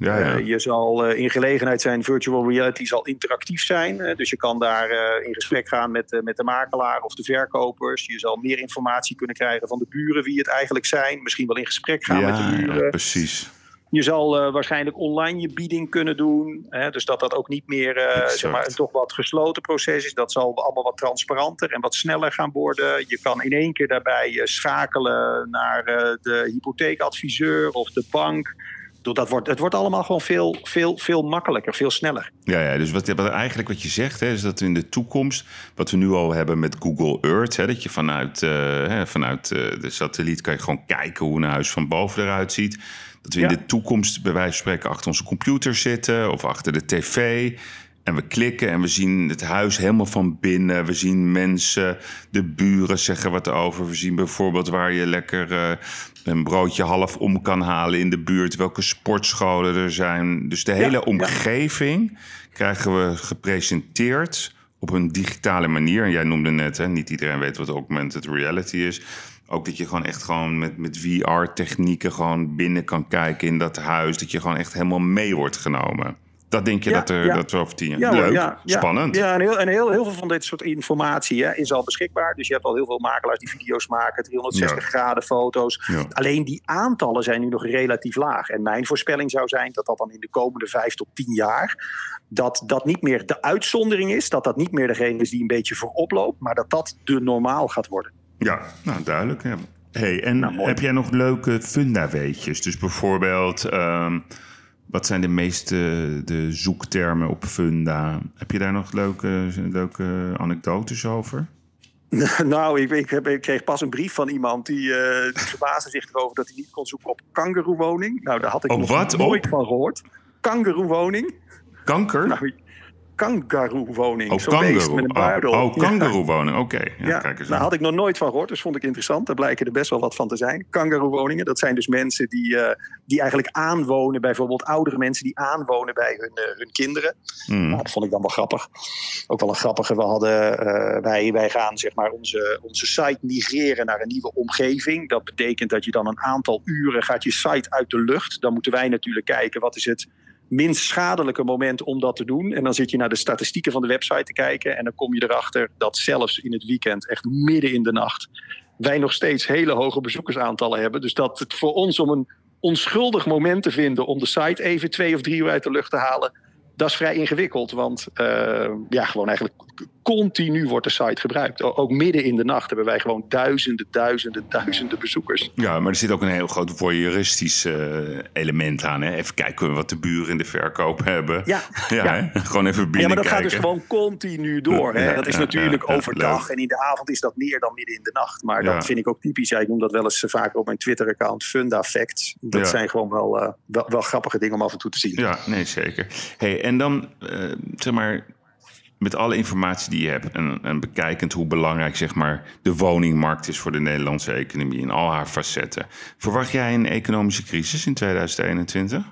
Ja, ja. je zal in gelegenheid zijn, virtual reality zal interactief zijn. dus je kan daar in gesprek gaan met, met de makelaar of de verkopers. Je zal meer informatie kunnen krijgen van de buren, wie het eigenlijk zijn. Misschien wel in gesprek gaan met de buren. ja, precies. Je zal uh, waarschijnlijk online je bieding kunnen doen. Hè? Dus dat dat ook niet meer uh, zeg maar, een toch wat gesloten proces is. Dat zal allemaal wat transparanter en wat sneller gaan worden. Je kan in één keer daarbij uh, schakelen naar de hypotheekadviseur of de bank. Dat wordt, het wordt allemaal gewoon veel, veel, veel makkelijker, veel sneller. Ja, ja dus wat, wat eigenlijk wat je zegt, hè, is dat in de toekomst, wat we nu al hebben met Google Earth, hè, dat je vanuit, hè, vanuit de satelliet kan je gewoon kijken hoe een huis van boven eruit ziet. Dat we in de toekomst bij wijze van spreken achter onze computer zitten of achter de tv. En we klikken en we zien het huis helemaal van binnen. We zien mensen, de buren zeggen wat over. We zien bijvoorbeeld waar je lekker eh, een broodje half om kan halen in de buurt. Welke sportscholen er zijn. Dus de hele ja. omgeving krijgen we gepresenteerd op een digitale manier. En jij noemde net, hè, niet iedereen weet wat augmented reality is. Ook dat je gewoon echt gewoon met, met VR-technieken gewoon binnen kan kijken in dat huis. Dat je gewoon echt helemaal mee wordt genomen. Dat denk je Ja, dat, er, ja. dat we over tien jaar... Ja, Leuk, ja, ja. spannend. Ja, en, heel, en heel, heel veel van dit soort informatie hè, is al beschikbaar. Dus je hebt al heel veel makelaars die video's maken, 360 graden foto's. Alleen die aantallen zijn nu nog relatief laag. En mijn voorspelling zou zijn dat dat dan in de komende vijf tot tien jaar... dat dat niet meer de uitzondering is. Dat dat niet meer degene is die een beetje voorop loopt. Maar dat dat de normaal gaat worden. Ja, nou duidelijk. Ja. Hey, en Nou, heb jij nog leuke funda-weetjes? Dus bijvoorbeeld, ehm, wat zijn de meeste de zoektermen op funda? Heb je daar nog leuke, leuke anekdotes over? Nou, ik, ik, heb, ik kreeg pas een brief van iemand die, eh die verbaasde zich erover dat hij niet kon zoeken op kangeroewoning. Nou, daar had ik Oh, nog wat? nooit Op? van gehoord. Kangeroewoning? Kanker? Nou, kangaroewoning. oh, Zo'n beest kangaroo. met een buidel. Oh, oh kangaroo-woning. Oké, ja, Ja, kijk eens daar aan. had ik nog nooit van gehoord, dus vond ik interessant. Daar blijken er best wel wat van te zijn. Kangaroo-woningen, dat zijn dus mensen die, eh, die eigenlijk aanwonen, bijvoorbeeld oudere mensen die aanwonen bij hun, eh, hun kinderen. Hmm. Nou, dat vond ik dan wel grappig. Ook wel een grappige. We hadden, eh, wij, wij gaan zeg maar onze, onze site migreren naar een nieuwe omgeving. Dat betekent dat je dan een aantal uren gaat je site uit de lucht. Dan moeten wij natuurlijk kijken wat is het minst schadelijke moment om dat te doen. En dan zit je naar de statistieken van de website te kijken. En dan kom je erachter dat zelfs in het weekend, echt midden in de nacht, wij nog steeds hele hoge bezoekersaantallen hebben. Dus dat het voor ons om een onschuldig moment te vinden om de site even twee of drie uur uit de lucht te halen. Dat is vrij ingewikkeld, want uh, ja, gewoon eigenlijk continu wordt de site gebruikt. Ook midden in de nacht hebben wij gewoon duizenden, duizenden, duizenden bezoekers. Ja, maar er zit ook een heel groot voyeuristisch uh, element aan. Hè? Even kijken wat de buren in de verkoop hebben. Ja, ja, gewoon even binnen Ja, maar dat kijken. gaat dus gewoon continu door. Hè? Ja, dat is natuurlijk overdag en in de avond is dat meer dan midden in de nacht. Maar dat vind ik ook typisch. Ik noem dat wel eens eh, vaker op mijn Twitter-account Funda Facts. Dat zijn gewoon wel, uh, wel, wel grappige dingen om af en toe te zien. Ja, nee, zeker. Hey, en dan, uh, zeg maar, met alle informatie die je hebt en, en, bekijkend hoe belangrijk zeg maar, de woningmarkt is voor de Nederlandse economie in al haar facetten. Verwacht jij een economische crisis in 2021?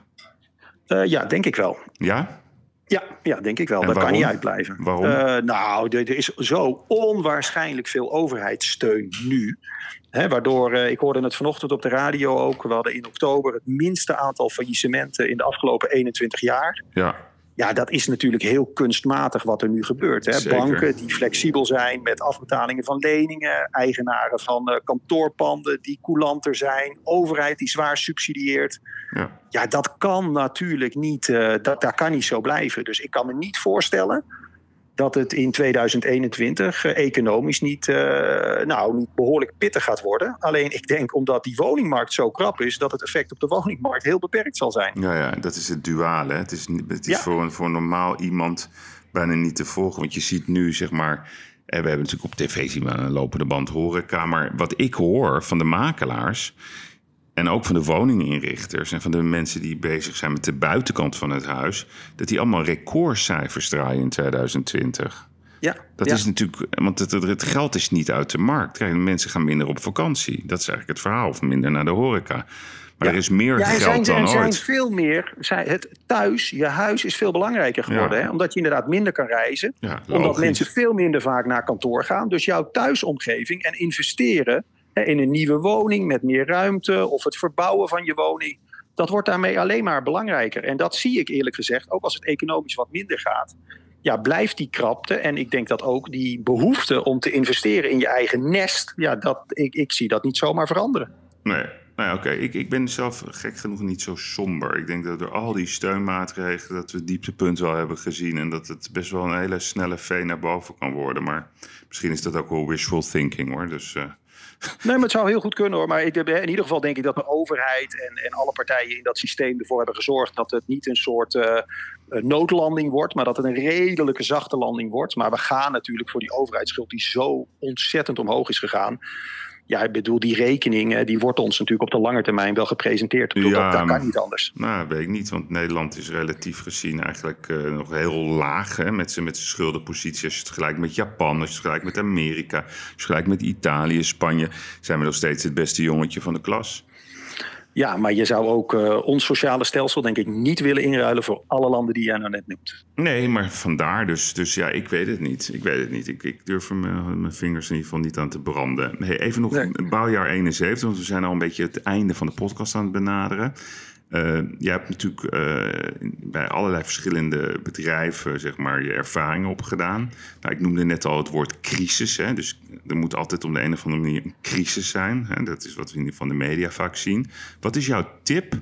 Uh, ja, denk ik wel. Ja? Ja, ja, denk ik wel. En dat waarom? kan niet uitblijven. Waarom? Uh, nou, er, is zo onwaarschijnlijk veel overheidssteun nu. Hè, waardoor, uh, ik hoorde het vanochtend op de radio ook. We hadden in oktober het minste aantal faillissementen in de afgelopen 21 jaar. Ja. Ja, dat is natuurlijk heel kunstmatig wat er nu gebeurt. Hè? Banken die flexibel zijn met afbetalingen van leningen, eigenaren van uh, kantoorpanden die coulanter zijn, overheid die zwaar subsidieert. Ja, ja dat kan natuurlijk niet, uh, dat, dat kan niet zo blijven. Dus ik kan me niet voorstellen dat het in 2021 uh, economisch niet, uh, nou, niet behoorlijk pittig gaat worden. Alleen ik denk omdat die woningmarkt zo krap is, dat het effect op de woningmarkt heel beperkt zal zijn. Ja, ja dat is het duale. Het is, het is voor, een, voor normaal iemand bijna niet te volgen. Want je ziet nu, zeg maar. En we hebben natuurlijk op tv zien we een lopende band horeca. Maar wat ik hoor van de makelaars en ook van de woninginrichters en van de mensen die bezig zijn met de buitenkant van het huis, dat die allemaal recordcijfers draaien in 2020. Ja, dat is natuurlijk, want het, het, geld is niet uit de markt. mensen gaan minder op vakantie. Dat is eigenlijk het verhaal, of minder naar de horeca. Maar er is meer ja, geld zijn, dan er zijn veel meer. Het thuis, je huis is veel belangrijker geworden. Hè? Omdat je inderdaad minder kan reizen. omdat mensen veel minder vaak naar kantoor gaan. Dus jouw thuisomgeving en investeren in een nieuwe woning met meer ruimte of het verbouwen van je woning. Dat wordt daarmee alleen maar belangrijker. En dat zie ik eerlijk gezegd, ook als het economisch wat minder gaat. Ja, blijft die krapte. En ik denk dat ook die behoefte om te investeren in je eigen nest. Ja, dat, ik, ik zie dat niet zomaar veranderen. Nee, nou oké. Ik, ik ben zelf gek genoeg niet zo somber. Ik denk dat door al die steunmaatregelen... dat we het dieptepunt wel hebben gezien... en dat het best wel een hele snelle V naar boven kan worden. Maar misschien is dat ook wel wishful thinking, hoor. Dus... Uh... Nee, maar het zou heel goed kunnen hoor. Maar ik, in ieder geval denk ik dat de overheid en, en alle partijen in dat systeem ervoor hebben gezorgd dat het niet een soort uh, noodlanding wordt, maar dat het een redelijke zachte landing wordt. Maar we gaan natuurlijk voor die overheidsschuld die zo ontzettend omhoog is gegaan. Ja, ik bedoel, die rekening die wordt ons natuurlijk op de lange termijn wel gepresenteerd. Ik bedoel, ja, dat, kan niet anders. Nou, weet ik niet, want Nederland is relatief gezien eigenlijk uh, nog heel laag hè, met zijn met schuldenpositie. Als je het vergelijkt met Japan, als je het vergelijkt met Amerika, als je het vergelijkt met Italië, Spanje, zijn we nog steeds het beste jongetje van de klas. Ja, maar je zou ook uh, ons sociale stelsel, denk ik, niet willen inruilen voor alle landen die jij nou net noemt. Nee, maar vandaar dus. Dus ja, ik weet het niet. Ik weet het niet. Ik, ik durf er mijn vingers in ieder geval niet aan te branden. Hey, even nog nee. bouwjaar 71, want we zijn al een beetje het einde van de podcast aan het benaderen. Uh, je hebt natuurlijk uh, bij allerlei verschillende bedrijven zeg maar, je ervaringen opgedaan. Nou, ik noemde net al het woord crisis. Hè? Dus er moet altijd op de een of andere manier een crisis zijn. Hè? Dat is wat we van de media vaak zien. Wat is jouw tip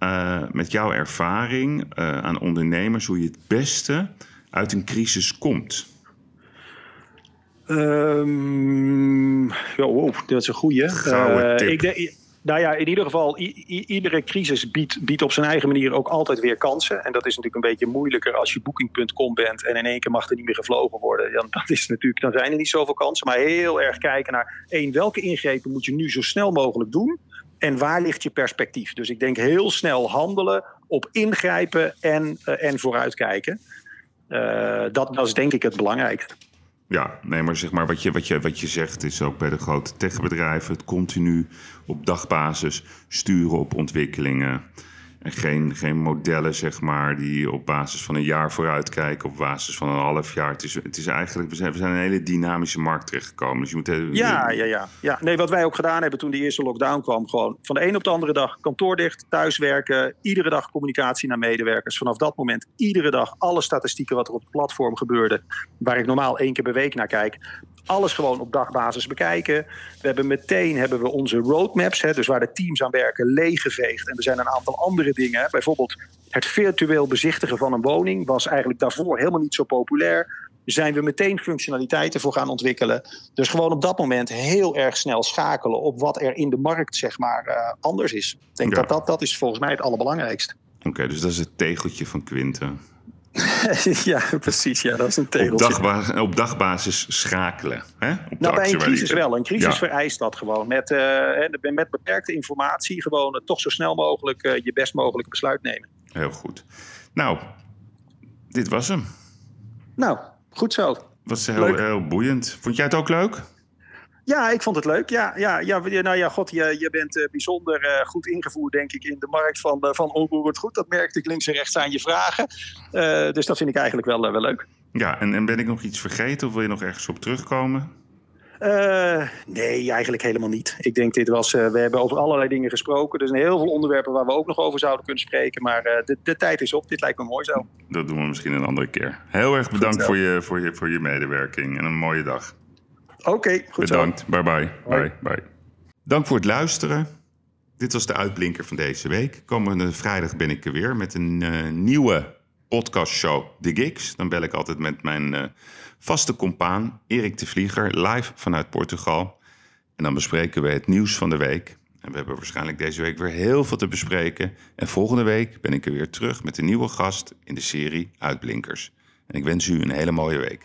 uh, met jouw ervaring aan ondernemers hoe je het beste uit een crisis komt? Um, ja, wow, dat is een goeie. ik, denk, nou ja, in ieder geval, iedere crisis biedt, biedt op zijn eigen manier ook altijd weer kansen. En dat is natuurlijk een beetje moeilijker als je booking.com bent en in één keer mag er niet meer gevlogen worden. Dan, dat is natuurlijk, dan zijn er niet zoveel kansen. Maar heel erg kijken naar één, welke ingrepen moet je nu zo snel mogelijk doen? En waar ligt je perspectief? Dus ik denk heel snel handelen, op ingrijpen en, uh, en vooruitkijken. Uh, dat, dat is denk ik het belangrijkste. Ja, nee, maar zeg maar wat je, wat, je, wat je zegt is ook bij de grote techbedrijven het continu op dagbasis sturen op ontwikkelingen. En geen, geen modellen, zeg maar, die op basis van een jaar vooruit kijken, op basis van een half jaar. Het is, het is eigenlijk, we zijn, we zijn een hele dynamische markt terechtgekomen. Dus je moet ja, ja, ja, ja. Nee, wat wij ook gedaan hebben toen de eerste lockdown kwam, gewoon van de een op de andere dag kantoor dicht, thuiswerken, iedere dag communicatie naar medewerkers. Vanaf dat moment iedere dag alle statistieken wat er op het platform gebeurde, waar ik normaal één keer per week naar kijk, alles gewoon op dagbasis bekijken. We hebben meteen hebben we onze roadmaps, hè, dus waar de teams aan werken, leeggeveegd. En er zijn een aantal andere dingen. Bijvoorbeeld het virtueel bezichtigen van een woning was eigenlijk daarvoor helemaal niet zo populair. Zijn we meteen functionaliteiten voor gaan ontwikkelen. Dus gewoon op dat moment heel erg snel schakelen op wat er in de markt zeg maar, uh, anders is. Ik denk dat, dat dat is volgens mij het allerbelangrijkste. Oké, dus dat is het tegeltje van Quinten. ja, precies. Ja, dat is een tegeltje. Op, dagba op dagbasis schakelen. Hè? Op nou, bij een crisis wel. Een crisis vereist dat gewoon. Met, uh, met beperkte informatie gewoon uh, toch zo snel mogelijk uh, je best mogelijke besluit nemen. Heel goed. Nou, dit was hem. Nou, goed zo. Was heel, heel boeiend. Vond jij het ook leuk? Ja, ik vond het leuk. Ja, ja, ja, nou ja, god, je, je bent uh, bijzonder uh, goed ingevoerd, denk ik, in de markt van, uh, van onroerend goed. Dat merkte ik links en rechts aan je vragen. dus dat vind ik eigenlijk wel, wel leuk. Ja, en, en ben ik nog iets vergeten of wil je nog ergens op terugkomen? Uh, nee, eigenlijk helemaal niet. Ik denk dit was. Uh, we hebben over allerlei dingen gesproken. Er zijn heel veel onderwerpen waar we ook nog over zouden kunnen spreken. Maar uh, de, de, tijd is op. Dit lijkt me mooi zo. Dat doen we misschien een andere keer. Heel erg bedankt voor je, voor, je, voor je medewerking en een mooie dag. Oké, okay, goed Bedankt. Bye bye. bye bye. Dank voor het luisteren. Dit was de uitblinker van deze week. Komende vrijdag ben ik er weer met een nieuwe podcastshow The Gigs. Dan bel ik altijd met mijn vaste compaan Erik de Vlieger live vanuit Portugal. En dan bespreken we het nieuws van de week. En we hebben waarschijnlijk deze week weer heel veel te bespreken. En volgende week ben ik er weer terug met een nieuwe gast in de serie Uitblinkers. En ik wens u een hele mooie week.